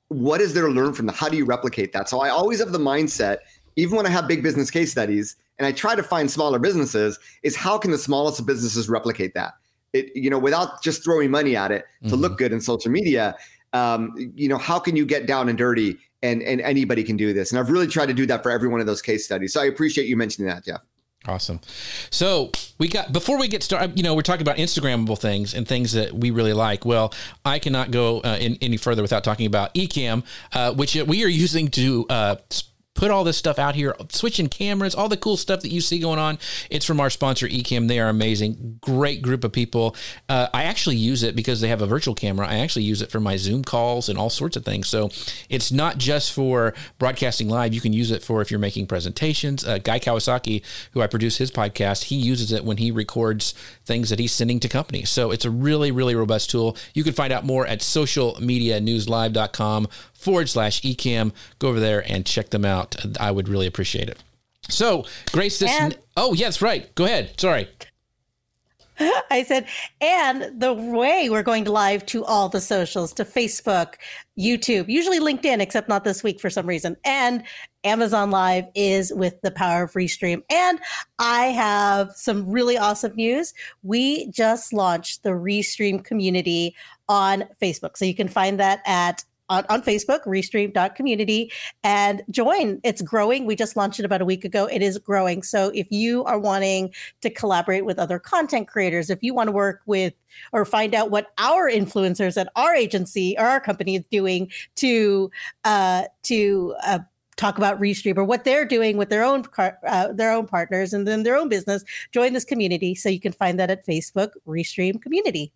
what is there to learn from that? How do you replicate that? So I always have the mindset, even when I have big business case studies, and I try to find smaller businesses, is how can the smallest of businesses replicate that? It, you know, without just throwing money at it to mm-hmm. look good in social media. Um, you know, how can you get down and dirty and and anybody can do this. And I've really tried to do that for every one of those case studies. So I appreciate you mentioning that, Jeff. Awesome. So we got before we get started. You know, we're talking about Instagrammable things and things that we really like. Well, I cannot go uh, in, any further without talking about Ecamm, uh, which we are using to. Uh, put all this stuff out here, switching cameras, all the cool stuff that you see going on. It's from our sponsor, Ecamm. They are amazing. Great group of people. Uh, I actually use it because they have a virtual camera. I actually use it for my Zoom calls and all sorts of things. So it's not just for broadcasting live. You can use it for if you're making presentations. Uh, Guy Kawasaki, who I produce his podcast, he uses it when he records things that he's sending to companies. So it's a really, really robust tool. You can find out more at socialmedianewslive.com forward slash ecamm. Go over there and check them out. I would really appreciate it. So, Grace, this. And- oh, yes, right. Go ahead. Sorry. I said, and the way we're going to live to all the socials, to Facebook, YouTube, usually LinkedIn, except not this week for some reason, and Amazon Live is with the power of Restream. And I have some really awesome news. We just launched the Restream community on Facebook. So you can find that at on, on Facebook, restream.community, and join. It's growing. We just launched it about a week ago. It is growing. So if you are wanting to collaborate with other content creators, if you want to work with or find out what our influencers at our agency or our company is doing to uh, to uh, talk about Restream or what they're doing with their own uh, their own partners and then their own business, join this community. So you can find that at Facebook Restream Community.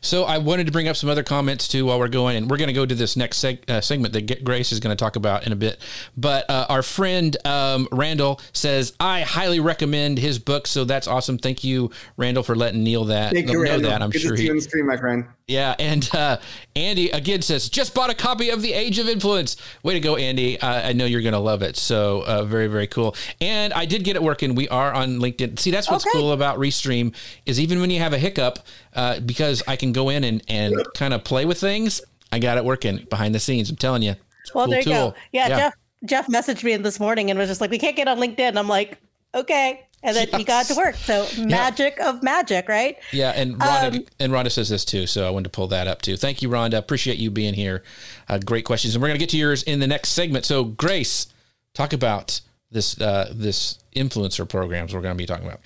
So I wanted to bring up some other comments too while we're going, and we're going to go to this next seg- uh, segment that Grace is going to talk about in a bit. But uh, our friend um, Randall says I highly recommend his book, so that's awesome. Thank you, Randall, for letting Neal that Thank you, know Randall. that. I'm Good sure he. On screen, my friend. Yeah, and uh, Andy again says just bought a copy of The Age of Influence. Way to go, Andy! I know you're going to love it. So uh, very, very cool. And I did get it working. We are on LinkedIn. See, that's what's okay. cool about Restream is even when you have a hiccup, uh, because I can go in and and kind of play with things. I got it working behind the scenes. I'm telling you. Well, cool there you tool. go. Yeah, yeah, Jeff. Jeff messaged me this morning and was just like, "We can't get on LinkedIn." I'm like, "Okay." and then yes. he got to work. So magic yeah. of magic, right? Yeah, and Rhonda, um, and Rhonda says this too, so I wanted to pull that up too. Thank you, Rhonda. Appreciate you being here. Uh, great questions, and we're gonna get to yours in the next segment. So, Grace, talk about this uh, this influencer programs we're gonna be talking about.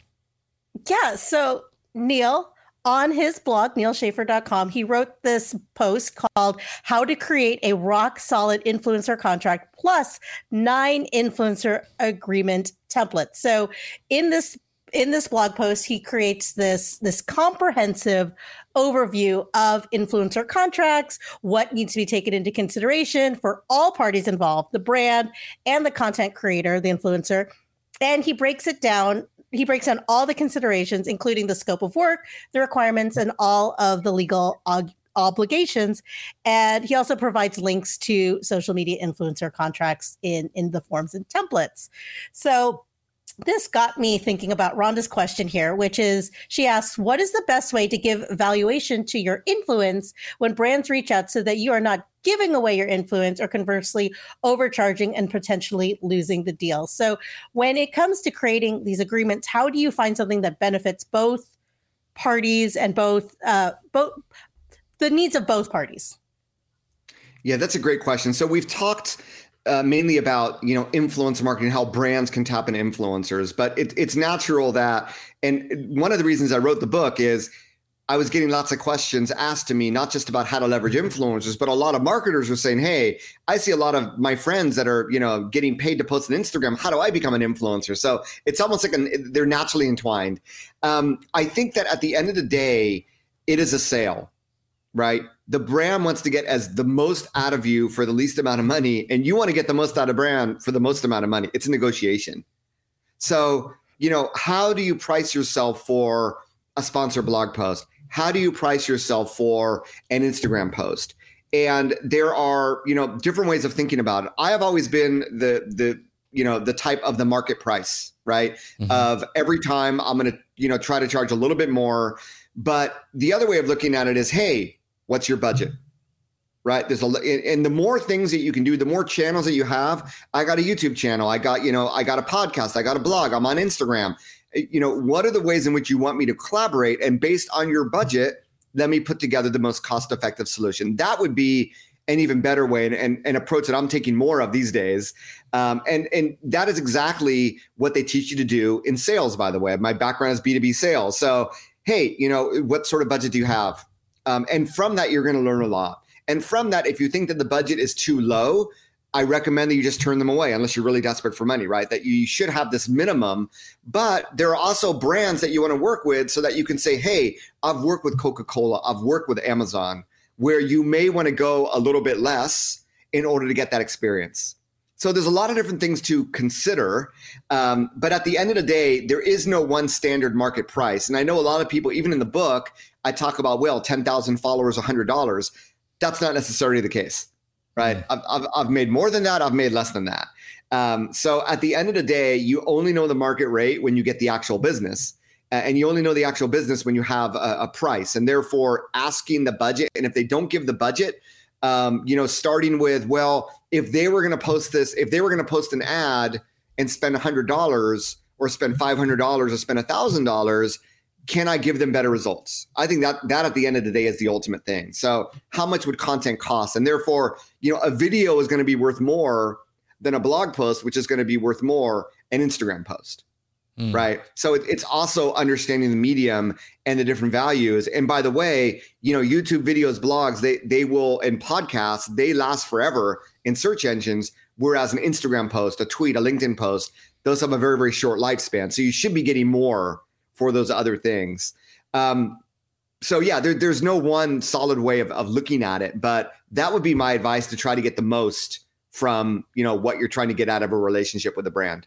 Yeah. So Neal, on his blog, nealschaffer.com, he wrote this post called How to Create a Rock Solid Influencer Contract plus nine influencer agreement templates. So in this in this blog post, he creates this, this comprehensive overview of influencer contracts, what needs to be taken into consideration for all parties involved, the brand and the content creator, the influencer. And he breaks it down he breaks down all the considerations, including the scope of work, the requirements, and all of the legal og- obligations. And he also provides links to social media influencer contracts in in the forms and templates. So this got me thinking about Rhonda's question here, which is she asks, What is the best way to give valuation to your influence when brands reach out so that you are not giving away your influence or conversely overcharging and potentially losing the deal? So, when it comes to creating these agreements, how do you find something that benefits both parties and both, uh, both the needs of both parties? Yeah, that's a great question. So, we've talked uh, mainly about you know influencer marketing, how brands can tap into influencers. But it, it's natural that, and one of the reasons I wrote the book is I was getting lots of questions asked to me, not just about how to leverage influencers, but a lot of marketers were saying, Hey, I see a lot of my friends that are, you know, getting paid to post on Instagram. How do I become an influencer? So it's almost like an, they're naturally entwined. Um, I think that at the end of the day, it is a sale, right? The brand wants to get as the most out of you for the least amount of money, and you want to get the most out of brand for the most amount of money. It's a negotiation. So, you know, how do you price yourself for a sponsor blog post? how do you price yourself for an Instagram post? And there are, you know, different ways of thinking about it. I have always been the the you know the type of the market price, right? Mm-hmm. Of every time I'm going to, you know, try to charge a little bit more. But the other way of looking at it is, hey, what's your budget? Right. There's a and the more things that you can do, the more channels that you have. I got a YouTube channel. I got, you know, I got a podcast. I got a blog. I'm on Instagram you know, what are the ways in which you want me to collaborate? And based on your budget, let me put together the most cost effective solution. That would be an even better way and, and an approach that I'm taking more of these days. Um, and, and that is exactly what they teach you to do in sales, by the way. My background is B2B sales. So, hey, you know, what sort of budget do you have? Um, and from that, you're going to learn a lot. And from that, if you think that the budget is too low, I recommend that you just turn them away unless you're really desperate for money, right? That you should have this minimum, but there are also brands that you want to work with so that you can say, hey, I've worked with Coca Cola, I've worked with Amazon, where you may want to go a little bit less in order to get that experience. So there's a lot of different things to consider. Um, but at the end of the day, there is no one standard market price. And I know a lot of people, even in the book, I talk about, well, 10,000 followers, $100. That's not necessarily the case right? Mm. I've, I've, I've, made more than that. I've made less than that. Um, so at the end of the day, you only know the market rate when you get the actual business. and you only know the actual business when you have a, a, price. And therefore, asking the budget. And if they don't give the budget, um, you know, starting with, well, if they were going to post this, if they were going to post an ad and spend $100 or spend $500 or spend $1,000, can I give them better results? I think that that at the end of the day is the ultimate thing. So how much would content cost? And therefore, you know, a video is going to be worth more than a blog post, which is going to be worth more an Instagram post. Mm. Right. So it, it's also understanding the medium and the different values. And by the way, you know, YouTube videos, blogs, they they will and podcasts, they last forever in search engines, whereas an Instagram post, a tweet, a LinkedIn post, those have a very, very short lifespan. So you should be getting more for those other things. Um, so yeah, there, there's no one solid way of, of looking at it, but that would be my advice to try to get the most from you know what you're trying to get out of a relationship with a brand.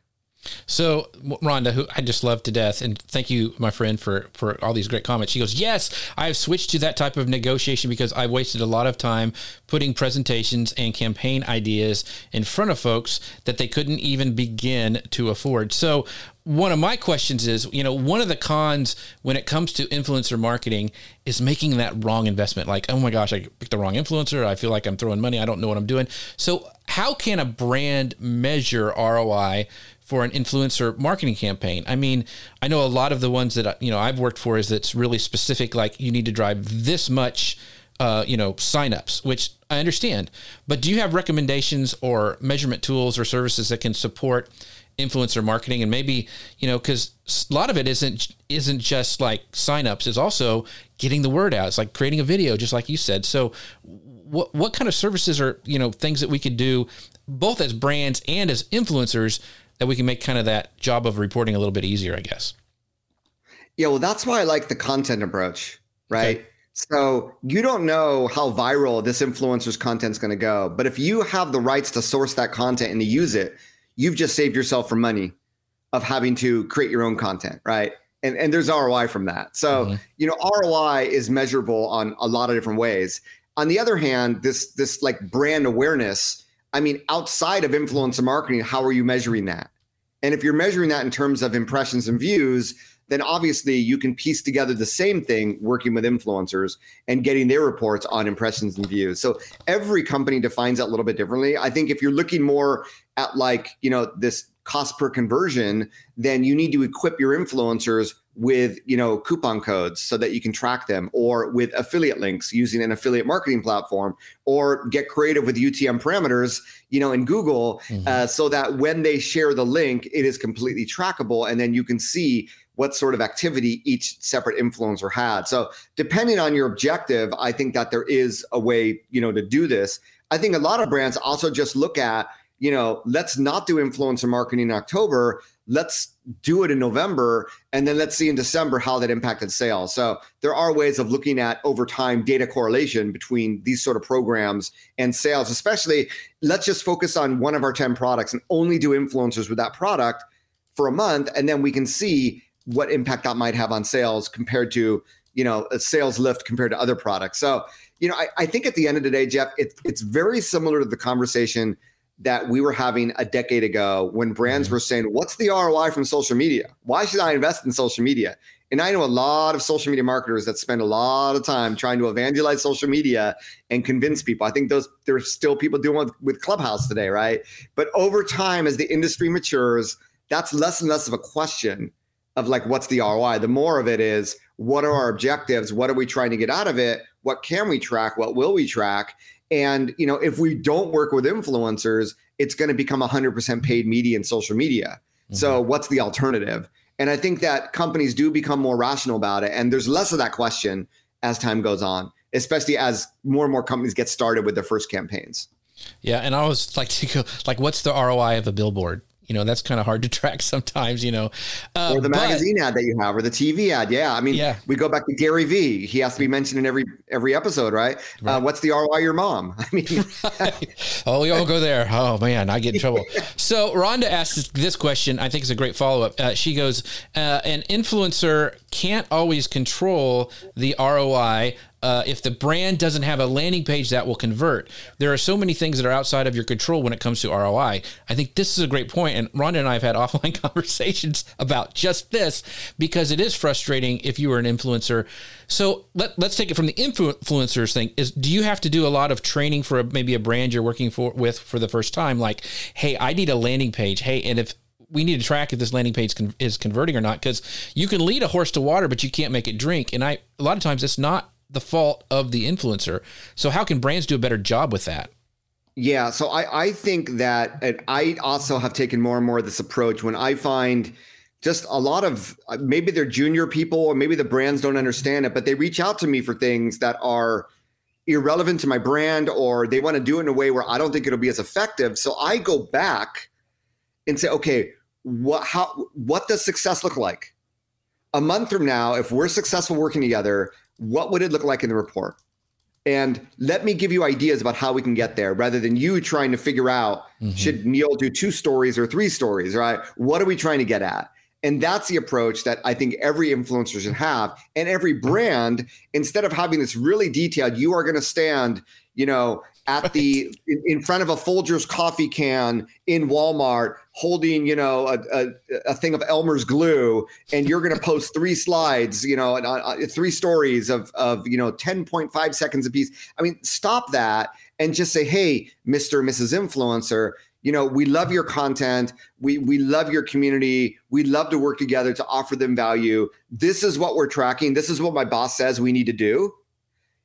So Rhonda, who I just love to death, and thank you, my friend, for for all these great comments. She goes, "Yes, I've switched to that type of negotiation because I wasted a lot of time putting presentations and campaign ideas in front of folks that they couldn't even begin to afford." So one of my questions is, you know, one of the cons when it comes to influencer marketing is making that wrong investment. Like, oh my gosh, I picked the wrong influencer. I feel like I'm throwing money. I don't know what I'm doing. So, how can a brand measure ROI for an influencer marketing campaign. I mean, I know a lot of the ones that you know I've worked for is that's really specific. Like you need to drive this much, uh, you know, signups, which I understand. But do you have recommendations or measurement tools or services that can support influencer marketing? And maybe you know, because a lot of it isn't isn't just like signups; it's also getting the word out. It's like creating a video, just like you said. So what what kind of services are you know things that we could do both as brands and as influencers that we can make kind of that job of reporting a little bit easier, I guess. Yeah, well, that's why I like the content approach, right? Okay. So you don't know how viral this influencer's content is going to go, but if you have the rights to source that content and to use it, you've just saved yourself from money of having to create your own content, right? And and there's ROI from that. So mm-hmm. you know, ROI is measurable on a lot of different ways. On the other hand, this this like brand awareness I mean, outside of influencer marketing, how are you measuring that? And if you're measuring that in terms of impressions and views, then obviously you can piece together the same thing working with influencers and getting their reports on impressions and views. So every company defines that a little bit differently. I think if you're looking more at like, you know, this cost per conversion, then you need to equip your influencers with you know coupon codes so that you can track them or with affiliate links using an affiliate marketing platform or get creative with utm parameters you know in google mm-hmm. uh, so that when they share the link it is completely trackable and then you can see what sort of activity each separate influencer had so depending on your objective i think that there is a way you know to do this i think a lot of brands also just look at you know let's not do influencer marketing in october let's do it in November and then let's see in December how that impacted sales. So there are ways of looking at over time data correlation between these sort of programs and sales, especially let's just focus on one of our 10 products and only do influencers with that product for a month and then we can see what impact that might have on sales compared to, you know, a sales lift compared to other products. So, you know, I, I think at the end of the day, Jeff, it, it's very similar to the conversation that we were having a decade ago when brands mm-hmm. were saying, What's the ROI from social media? Why should I invest in social media? And I know a lot of social media marketers that spend a lot of time trying to evangelize social media and convince people. I think those there's still people doing with, with Clubhouse today, right? But over time, as the industry matures, that's less and less of a question of like what's the ROI. The more of it is what are our objectives? What are we trying to get out of it? What can we track? What will we track? And you know, if we don't work with influencers, it's going to become 100% paid media and social media. Mm-hmm. So what's the alternative? And I think that companies do become more rational about it, and there's less of that question as time goes on, especially as more and more companies get started with their first campaigns. Yeah, and I always like to go like, what's the ROI of a billboard? You know that's kind of hard to track sometimes you know. Uh, or the magazine but, ad that you have or the tv ad yeah i mean yeah. we go back to gary vee he has to be mentioned in every every episode right, uh, right. Uh, what's the roi your mom? I mean right. oh we all go there. Oh man i get in trouble. So rhonda asks this question i think is a great follow-up. Uh, she goes uh, an influencer can't always control the roi uh, if the brand doesn't have a landing page that will convert, there are so many things that are outside of your control when it comes to ROI. I think this is a great point, and Rhonda and I have had offline conversations about just this because it is frustrating if you are an influencer. So let, let's take it from the influencers thing. Is do you have to do a lot of training for a, maybe a brand you're working for with for the first time? Like, hey, I need a landing page. Hey, and if we need to track if this landing page con- is converting or not because you can lead a horse to water, but you can't make it drink. And I a lot of times it's not the fault of the influencer. So how can brands do a better job with that? Yeah, so I, I think that I also have taken more and more of this approach when I find just a lot of maybe they're junior people or maybe the brands don't understand it, but they reach out to me for things that are irrelevant to my brand or they want to do it in a way where I don't think it'll be as effective. So I go back and say, okay, what how what does success look like? A month from now, if we're successful working together, what would it look like in the report? And let me give you ideas about how we can get there rather than you trying to figure out mm-hmm. should Neal do two stories or three stories, right? What are we trying to get at? And that's the approach that I think every influencer should have. And every brand, instead of having this really detailed, you are going to stand, you know, at the in, in, front of a Folgers coffee can in Walmart, holding you know a, a, a thing of Elmer's glue, and you're going to post three slides, you know, uh, uh, three stories of of you know 10.5 seconds a piece. I mean, stop that and just say, hey, Mister, and Mrs. Influencer. You know, we love your content. We we love your community. We love to work together to offer them value. This is what we're tracking. This is what my boss says we need to do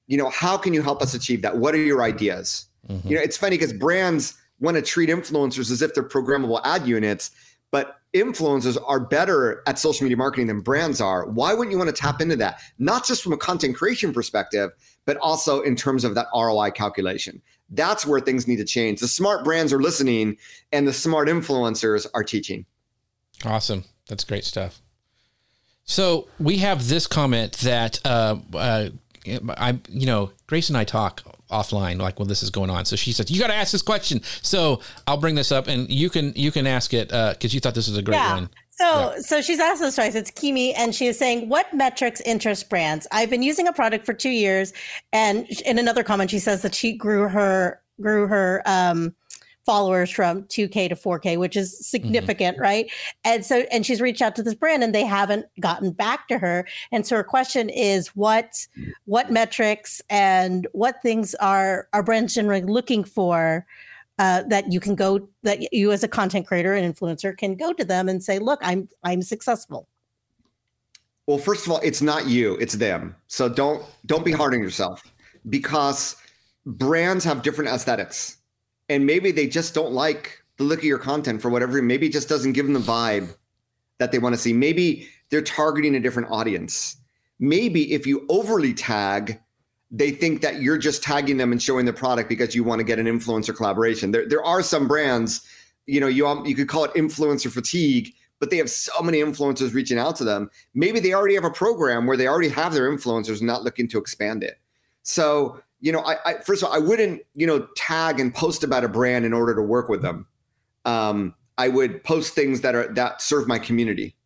you know, how can you help us achieve that? What are your ideas? Mm-hmm. You know, it's funny because brands want to treat influencers as if they're programmable ad units, but influencers are better at social media marketing than brands are. Why wouldn't you want to tap into that? Not just from a content creation perspective, but also in terms of that ROI calculation. That's where things need to change. The smart brands are listening and the smart influencers are teaching. Awesome. That's great stuff. So we have this comment that uh, uh, I, you know, Grace and I talk offline, like when this is going on. So she said, "You got to ask this question." So I'll bring this up, and you can you can ask it because uh, you thought this was a great yeah. one. So, yeah. so she's asked this twice. It's Kimi, and she is saying, "What metrics interest brands?" I've been using a product for two years, and in another comment, she says that she grew her grew her um, followers from 2k to 4k which is mm-hmm. significant mm-hmm. right and so and she's reached out to this brand and they haven't gotten back to her and so her question is what what metrics and what things are are brands generally looking for uh, that you can go that you as a content creator and influencer can go to them and say look i'm i'm successful Well, first of all, it's not you, it's them. So don't don't be hard on yourself because brands have different aesthetics. And maybe they just don't like the look of your content for whatever maybe it just doesn't give them the vibe that they want to see. Maybe they're targeting a different audience. Maybe if you overly tag, they think that you're just tagging them and showing the product because you want to get an influencer collaboration. There, there are some brands, you know, you um, you could call it influencer fatigue, but they have so many influencers reaching out to them. Maybe they already have a program where they already have their influencers, not looking to expand it. So, you know, I, I first of all, I wouldn't, you know, tag and post about a brand in order to work with them. Um, I would post things that are that serve my community,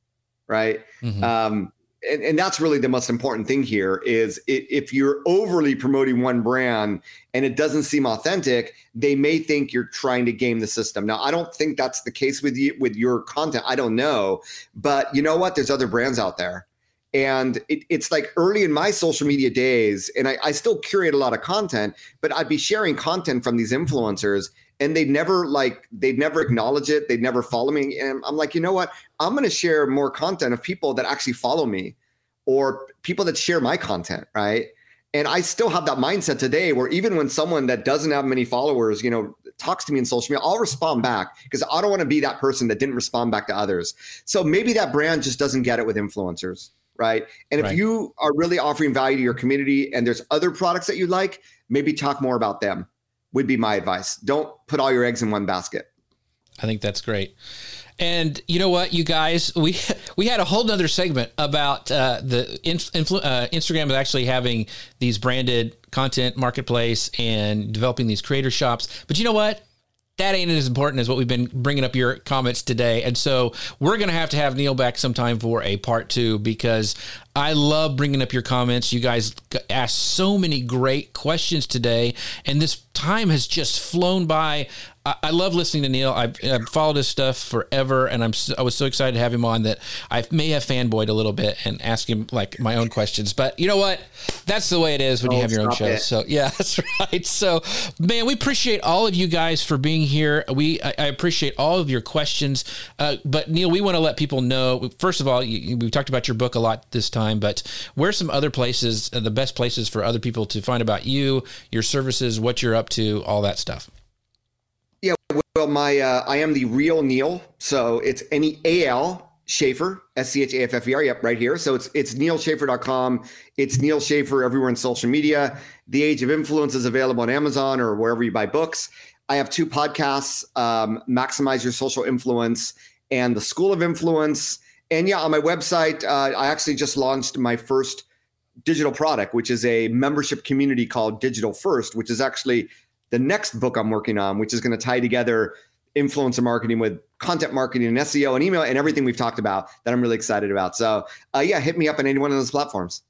right? Mm-hmm. Um, and, and that's really the most important thing here is if you're overly promoting one brand and it doesn't seem authentic they may think you're trying to game the system now i don't think that's the case with you with your content i don't know but you know what there's other brands out there and it, it's like early in my social media days and I, I still curate a lot of content but i'd be sharing content from these influencers and they'd never like they'd never acknowledge it they'd never follow me and i'm like you know what? I'm going to share more content of people that actually follow me or people that share my content right? And i still have that mindset today where even when someone that doesn't have many followers you know talks to me in social media i'll respond back because i don't want to be that person that didn't respond back to others. So maybe that brand just doesn't get it with influencers right and if right. you are really offering value to your community and there's other products that you like maybe talk more about them would be my advice. Don't put all your eggs in one basket. I think that's great. And you know what, you guys, we we had a whole nother segment about uh, the influ- uh, Instagram is actually having these branded content marketplace and developing these creator shops. But you know what? That ain't as important as what we've been bringing up your comments today. And so we're going to have to have Neal back sometime for a part two because I love bringing up your comments. You guys asked so many great questions today, and this time has just flown by. I, love listening to Neal. I've, I've, followed his stuff forever, and I'm I was so excited to have him on that I may have fanboyed a little bit and ask him like my own questions. But you know what? That's the way it is when oh, you have your own show. It. So yeah, that's right. So man, we appreciate all of you guys for being here. We I, I appreciate all of your questions. Uh, but Neal, we want to let people know. First of all, you, we talked about your book a lot this time, but where's some other places, uh, the best places for other people to find about you, your services, what you're up to, all that stuff. Well, my uh, I am the real Neal, so it's any A L Schaffer, S C H A F F E R. Yep, right here. So it's it's nealschaffer.com. It's Neal Schaffer everywhere in social media. The Age of Influence is available on Amazon or wherever you buy books. I have two podcasts: um, Maximize Your Social Influence and the School of Influence. And yeah, on my website, uh, I actually just launched my first digital product, which is a membership community called Digital First, which is actually the next book I'm working on, which is going to tie together influencer marketing with content marketing and SEO and email and everything we've talked about that I'm really excited about. So, uh, yeah, hit me up on any one of those platforms.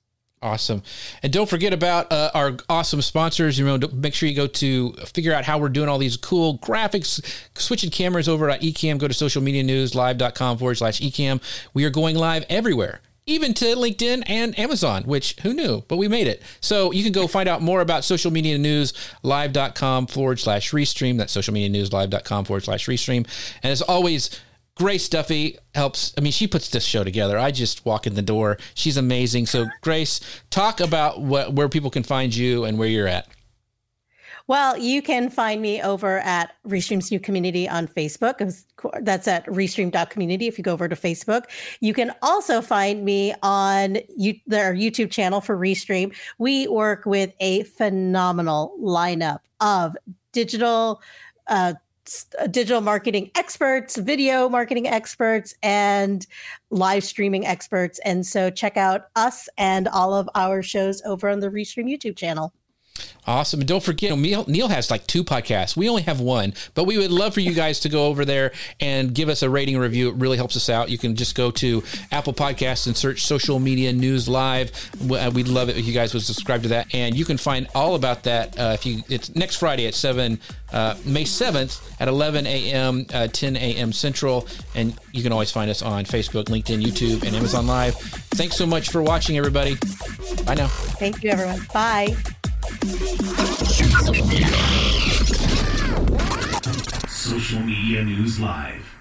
Awesome. And don't forget about uh, our awesome sponsors. You know, make sure you go to figure out how we're doing all these cool graphics, switching cameras over at Ecamm. Go to socialmedianewslive.com forward slash Ecamm. We are going live everywhere even to LinkedIn and Amazon, which who knew, but we made it. So you can go find out more about social media news live.com forward slash restream. That's social media news live.com forward slash restream. And as always, Grace Duffy helps. I mean, she puts this show together. I just walk in the door. She's amazing. So, Grace, talk about what, where people can find you and where you're at. Well, you can find me over at Restream's new community on Facebook. That's at restream.community if you go over to Facebook. You can also find me on their YouTube channel for Restream. We work with a phenomenal lineup of digital uh, digital marketing experts, video marketing experts, and live streaming experts. And so check out us and all of our shows over on the Restream YouTube channel. Awesome. And don't forget, Neal, Neal has like two podcasts. We only have one, but we would love for you guys to go over there and give us a rating review. It really helps us out. You can just go to Apple Podcasts and search Social Media News Live. Uh, we'd love it if you guys would subscribe to that. And you can find all about that uh, if you, it's next Friday at 7, uh, May 7th at 11 a.m., uh, 10 a.m. Central. And you can always find us on Facebook, LinkedIn, YouTube, and Amazon Live. Thanks so much for watching, everybody. Bye now. Thank you, everyone. Bye. Social Media News Live.